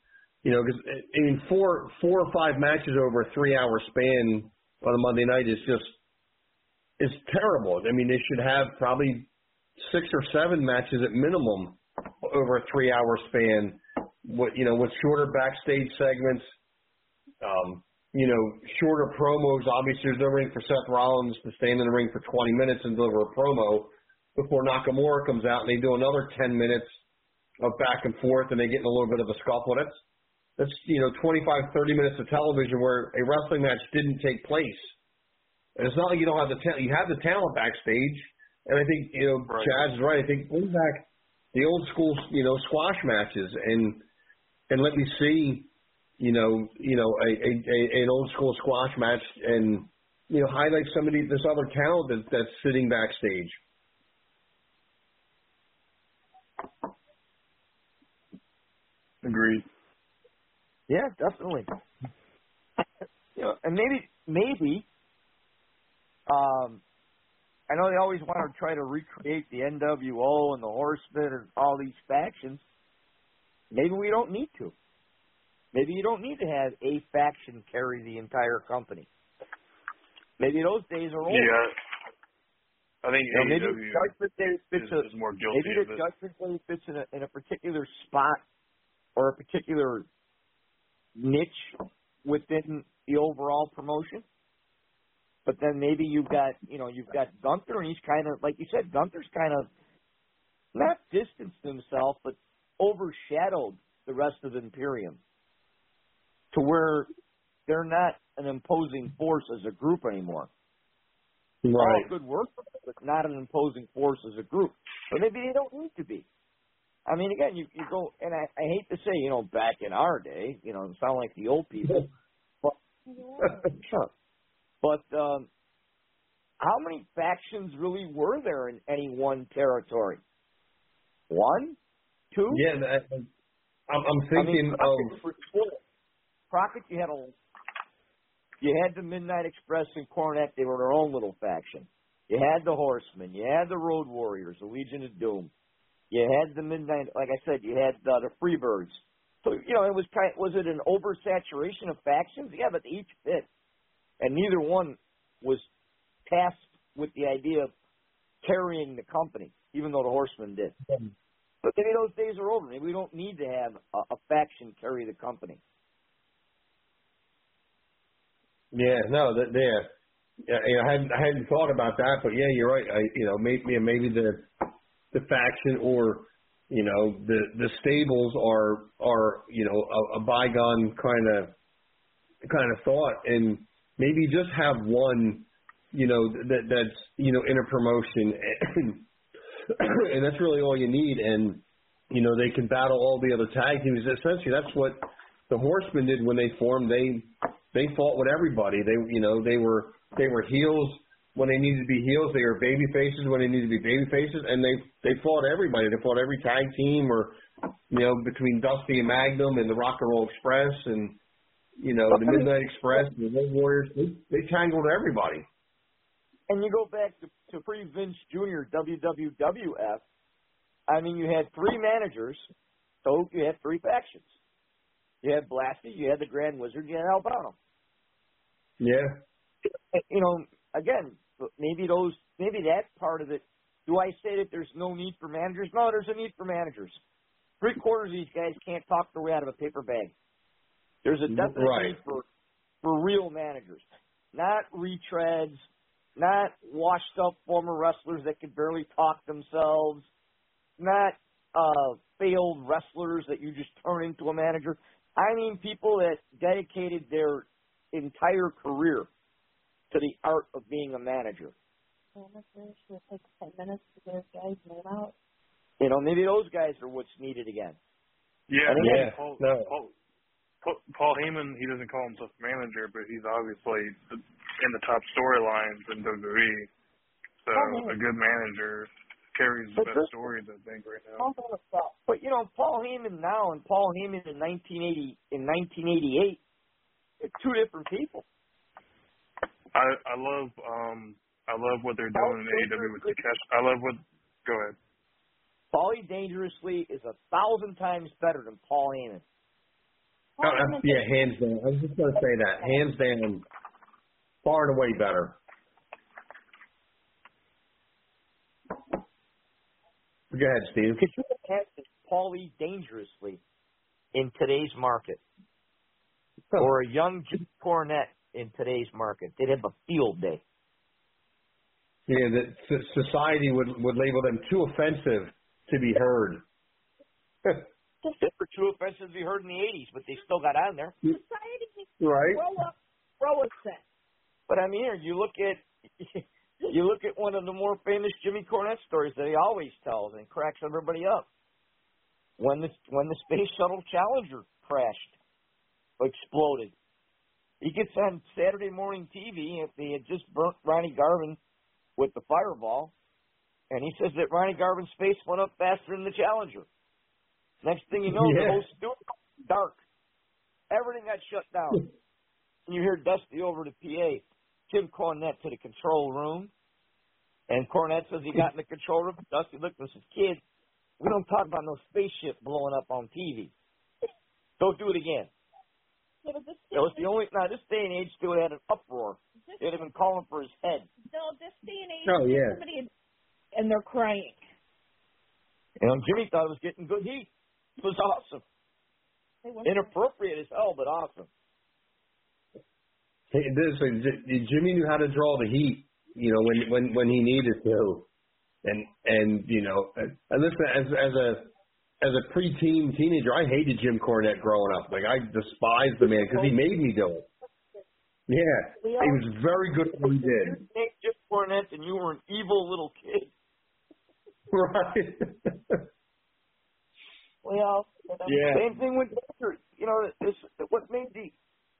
you know because I mean four four or five matches over a three hour span on a Monday night is just is terrible. I mean, they should have probably six or seven matches at minimum over a three hour span. What you know, with shorter backstage segments, um, you know, shorter promos. Obviously, there's no ring for Seth Rollins to stand in the ring for 20 minutes and deliver a promo before Nakamura comes out and they do another 10 minutes of back and forth and they get in a little bit of a scuffle. That's that's you know 25, 30 minutes of television where a wrestling match didn't take place. And it's not like you don't have the talent. You have the talent backstage, and I think you know Chaz is right. I think bring back the old school, you know, squash matches, and and let me see, you know, you know, a, a, a an old school squash match, and you know, highlight somebody this other talent that, that's sitting backstage. Agreed. Yeah, definitely. you know, and maybe maybe um I know they always want to try to recreate the NWO and the Horsemen and all these factions. Maybe we don't need to. Maybe you don't need to have a faction carry the entire company. Maybe those days are over. Yeah. I think You know, maybe AEW Judgment Day fits is, a, is more guilty maybe the. Judgment Day fits in a, in a particular spot or a particular niche within the overall promotion. But then maybe you've got, you know, you've got Gunther, and he's kind of, like you said, Gunther's kind of not distanced himself, but overshadowed the rest of Imperium to where they're not an imposing force as a group anymore. Right. All good work, but not an imposing force as a group. But maybe they don't need to be. I mean, again, you you go, and I, I hate to say, you know, back in our day, you know, it sound like the old people, but Sure. But um, how many factions really were there in any one territory? One, two. Yeah, that, I'm, I'm I mean, thinking of was. Crockett, you had a, you had the Midnight Express and Cornette. They were their own little faction. You had the Horsemen. You had the Road Warriors, the Legion of Doom. You had the Midnight. Like I said, you had uh, the Freebirds. So you know, it was kind. Was it an oversaturation of factions? Yeah, but each fit, and neither one was tasked with the idea of carrying the company, even though the Horsemen did. But maybe those days are over. Maybe we don't need to have a, a faction carry the company. Yeah, no, that yeah. Yeah, you know, I hadn't I hadn't thought about that, but yeah, you're right. I, you know, maybe maybe the the faction or you know the the stables are are you know a, a bygone kind of kind of thought, and maybe just have one you know that that's you know in a promotion, and, and that's really all you need, and you know they can battle all the other tag teams. Essentially, that's what the Horsemen did when they formed. They they fought with everybody. They you know they were they were heels when they needed to be heels. They were baby faces when they needed to be baby faces, and they they fought everybody. They fought every tag team, or you know between Dusty and Magnum and the Rock and Roll Express, and you know the Midnight Express and the Road Warriors. They they tangled everybody. And you go back to, to pre Vince Jr. WWF. I mean, you had three managers, so you had three factions. You had Blassie, you had the Grand Wizard, you had Albano. Yeah. You know, again, maybe those, maybe that part of it. Do I say that there's no need for managers? No, there's a need for managers. Three quarters of these guys can't talk their way out of a paper bag. There's a definite Right. need for for real managers, not retreads, not washed up former wrestlers that could barely talk themselves, not uh, failed wrestlers that you just turn into a manager. I mean people that dedicated their entire career to the art of being a manager. Should take ten minutes to get his guy's name out. You know, maybe those guys are what's needed again. Yeah, I yeah. Paul, no. Paul, Paul, Paul Heyman, he doesn't call himself manager, but he's obviously in the top storylines in WWE. So Paul a good manager carries the But best this- stories, I think, right now. But you know, Paul Heyman now and Paul Heyman in 1980 in 1988, they're two different people. I I love um I love what they're doing in AEW with Takeshi. I love what. Go ahead. Paulie Dangerously is a thousand times better than Paul Heyman. Oh, that's- yeah, hands down. I was just going to say that. Hands down, far and away better. Go ahead, Steve. Could you imagine Paulie Dangerously in today's market, or a young Jim Cornette in today's market? They'd have a field day. Yeah, that society would would label them too offensive to be heard. They were too offensive to be heard in the 80s, but they still got on there. Society needs to Right. grow up, grow a set. But I mean, you look at you look at one of the more famous Jimmy Cornette stories that he always tells and cracks everybody up. When the when the space shuttle Challenger crashed, exploded. He gets on Saturday morning TV if they had just burnt Ronnie Garvin with the fireball, and he says that Ronnie Garvin's face went up faster than the Challenger. Next thing you know, the Yeah. whole studio dark. Everything got shut down. Hmm. and you hear Dusty over to PA, Jim Cornette to the control room. And Cornette says he got in the control room. Dusty looked and says, Kid, we don't talk about no spaceship blowing up on TV. Don't do it again. Yeah, but this It was the only, now this day and age, they would have had an uproar. They'd have been calling for his head. no, this day and age, Oh, yeah. somebody and they're crying. You know, Jimmy thought it was getting good heat. It was awesome. They want- Inappropriate as hell, but awesome. Hey, this J- Jimmy knew how to draw the heat, you know, when when when he needed to, and and you know, and and listen, as as a as a preteen teenager, I hated Jim Cornette growing up. Like I despised the man because he made me do it. Yeah, he was very good at what he did. Jim Cornette, and you were an evil little kid. Right. We all. Yeah. Same thing with. You know, this what made the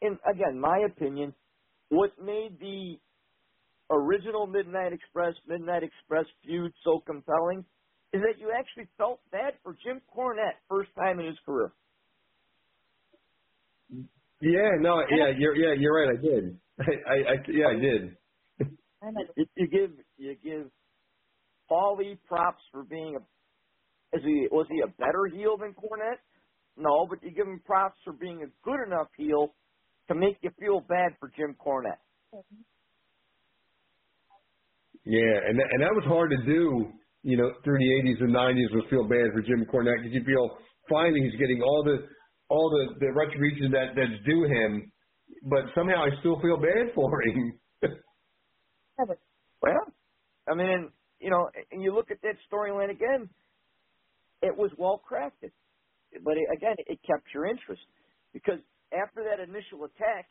and again, my opinion, what made the original Midnight Express, Midnight Express feud so compelling is that you actually felt bad for Jim Cornette first time in his career. Yeah, no, yeah, you're yeah, you're right. I did. I, I, I yeah, I did. You, you give you give Paulie props for being a is he was he a better heel than Cornette? No, but you give him props for being a good enough heel to make you feel bad for Jim Cornette. Yeah, and that, and that was hard to do, you know, through the 80s and 90s was feel bad for Jim Cornette because you feel finally he's getting all the all the the retribution that that's due him, but somehow I still feel bad for him. well, I mean, you know, and you look at that storyline again, it was well crafted, but it, again, it kept your interest because after that initial attack,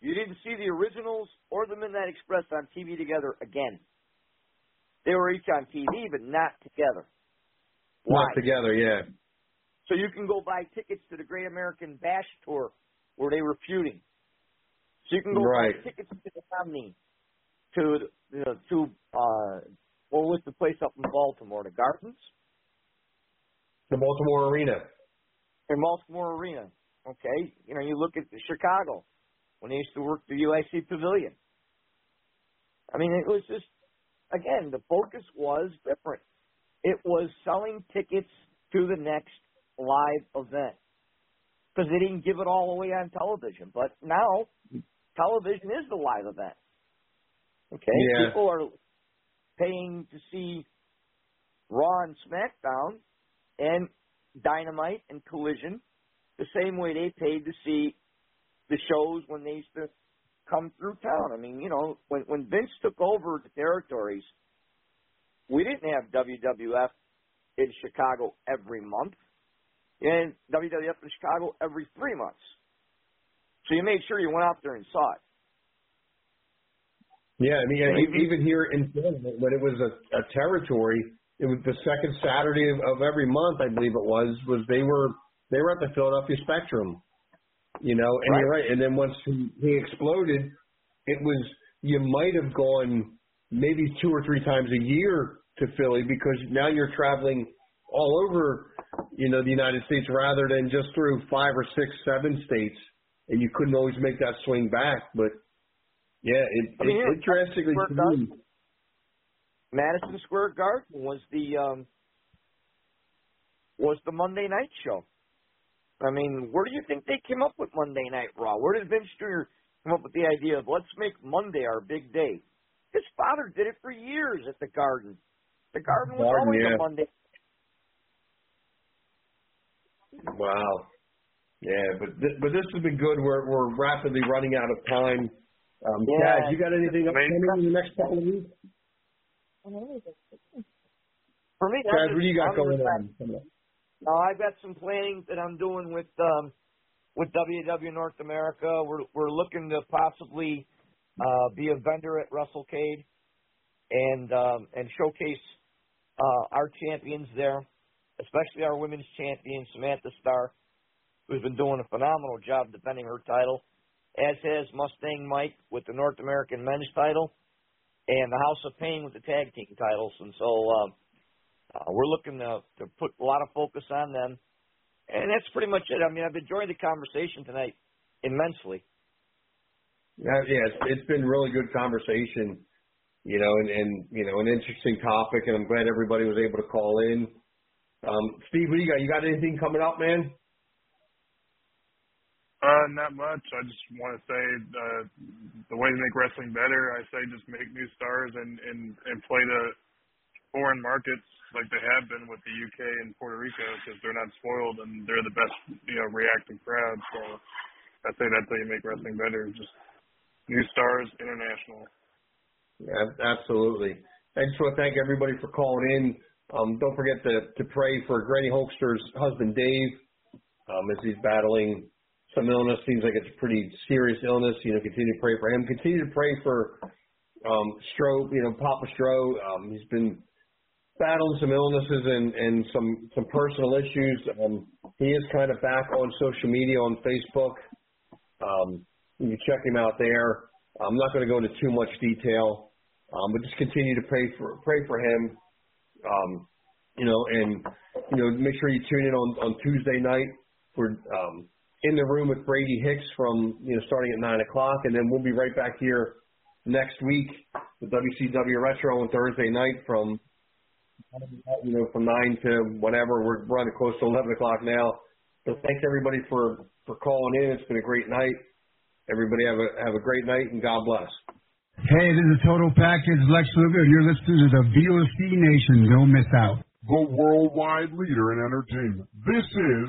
you didn't see the originals or the Midnight Express on TV together again. They were each on TV, but not together. Why? Not together, yeah. So you can go buy tickets to the Great American Bash tour where they were feuding. So you can go Right. buy tickets to the Omni, to the to uh, what was the place up in Baltimore? The Gardens The Baltimore Arena. in Baltimore Arena. Okay, you know you look at the Chicago when they used to work the UIC Pavilion. I mean, it was just again the focus was different. It was selling tickets to the next live event because they didn't give it all away on television. But now television is the live event. Okay, Yeah. people are paying to see Raw and SmackDown and Dynamite and Collision the same way they paid to see the shows when they used to come through town. I mean, you know, when when Vince took over the territories, we didn't have WWF in Chicago every month, and WWF in Chicago every three months. So you made sure you went out there and saw it. Yeah, I mean, even here in when it was a, a territory, it was the second Saturday of, of every month, I believe it was. Was they were they were at the Philadelphia Spectrum, you know. And you're right. And then once he, he exploded, it was you might have gone maybe two or three times a year to Philly because now you're traveling all over, you know, the United States rather than just through five or six, seven states, and you couldn't always make that swing back. But yeah, it I mean, it, it drastically changed. Madison Square Garden was the um was the Monday night show. I mean, where do you think they came up with Monday Night Raw? Where did Vince Jr. come up with the idea of let's make Monday our big day? His father did it for years at the Garden. The Garden was Garden, always yeah. a Monday. Wow. Yeah, but th- but this has been good. We're we're rapidly running out of time. Um, Yeah. Chad, you got anything upcoming in the next couple of weeks? For me, Chad, what do you got going on? No, I've got some planning that I'm doing with um with WW North America. We're we're looking to possibly uh be a vendor at Russell WrestleCade and um and showcase uh our champions there, especially our women's champion Samantha Starr, who's been doing a phenomenal job defending her title, as has Mustang Mike with the North American men's title and the House of Pain with the tag team titles. And so um uh, we're looking to, to put a lot of focus on them. And that's pretty much it. I mean, I've enjoyed the conversation tonight immensely. Yeah, yeah, it's, it's been really good conversation, you know, and, and you know, an interesting topic, and I'm glad everybody was able to call in. Um, Steve, what do you got? You got anything coming up, man? Uh, not much. I just want to say uh, the way to make wrestling better. I say just make new stars and and and play the foreign markets like they have been with the UK and Puerto Rico because they're not spoiled and they're the best you know reacting crowd. So I say that's how you make wrestling better. Just new stars, international. Yeah, absolutely. I just want to thank everybody for calling in. Um, don't forget to, to pray for Granny Holster's husband, Dave, um, as he's battling some illness. Seems like it's a pretty serious illness. You know, continue to pray for him. Continue to pray for um, Stro, you know, Papa Stro. Um, he's been battling some illnesses and, and some, some personal issues. Um, he is kind of back on social media on Facebook. Um, you check him out there. I'm not going to go into too much detail, um, but just continue to pray for pray for him. Um, you know, and you know, make sure you tune in on on Tuesday night. We're um, in the room with Brady Hicks from you know starting at nine o'clock, and then we'll be right back here next week with WCW Retro on Thursday night from you know from nine to whatever. We're running close to eleven o'clock now. So thanks everybody for for calling in. It's been a great night. Everybody have a have a great night and God bless. Hey, this is Total Package Lex Luger. You're listening to the VOC Nation. Don't miss out. The worldwide leader in entertainment. This is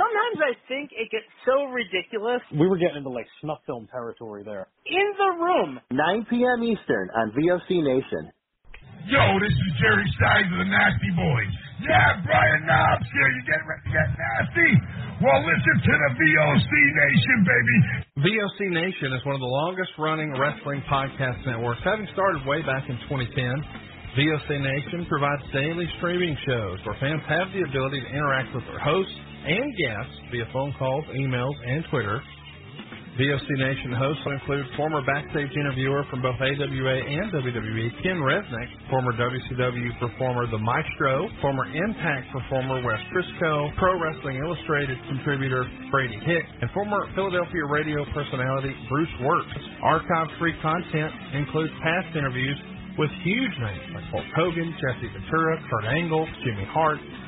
Sometimes I think it gets so ridiculous. We were getting into like snuff film territory there. In the Room. 9 p.m. Eastern on VOC Nation. Yo, this is Jerry Stein of the Nasty Boys. Yeah, Brian Knobbs here. You getting ready to get nasty? Well, listen to the VOC Nation, baby. VOC Nation is one of the longest running wrestling podcast networks, having started way back in 2010. VOC Nation provides daily streaming shows where fans have the ability to interact with their hosts and guests via phone calls, emails, and Twitter. VOC Nation hosts will include former backstage interviewer from both AWA and WWE, Ken Resnick, former WCW performer The Maestro, former Impact performer Wes Brisco, Pro Wrestling Illustrated contributor Brady Hick, and former Philadelphia radio personality Bruce Works. Archive-free content includes past interviews with huge names like Hulk Hogan, Jesse Ventura, Kurt Angle, Jimmy Hart,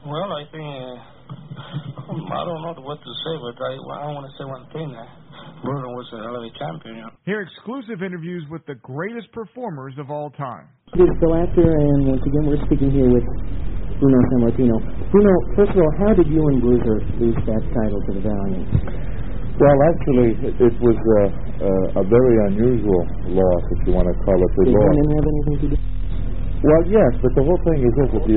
Well, I think uh, I don't know what to say, but I, I want to say one thing. Uh, Bruno was a hell of a champion. You know? Hear exclusive interviews with the greatest performers of all time. This is Bill Apter, and once again, we're speaking here with Bruno Sammartino. Bruno, first of all, how did you and Bruiser lose that title to the Valiant? Well, actually, it, it was a, a, a very unusual loss, if you want to call it a Did loss. women have anything to do? Well, yes, but the whole thing is this: that the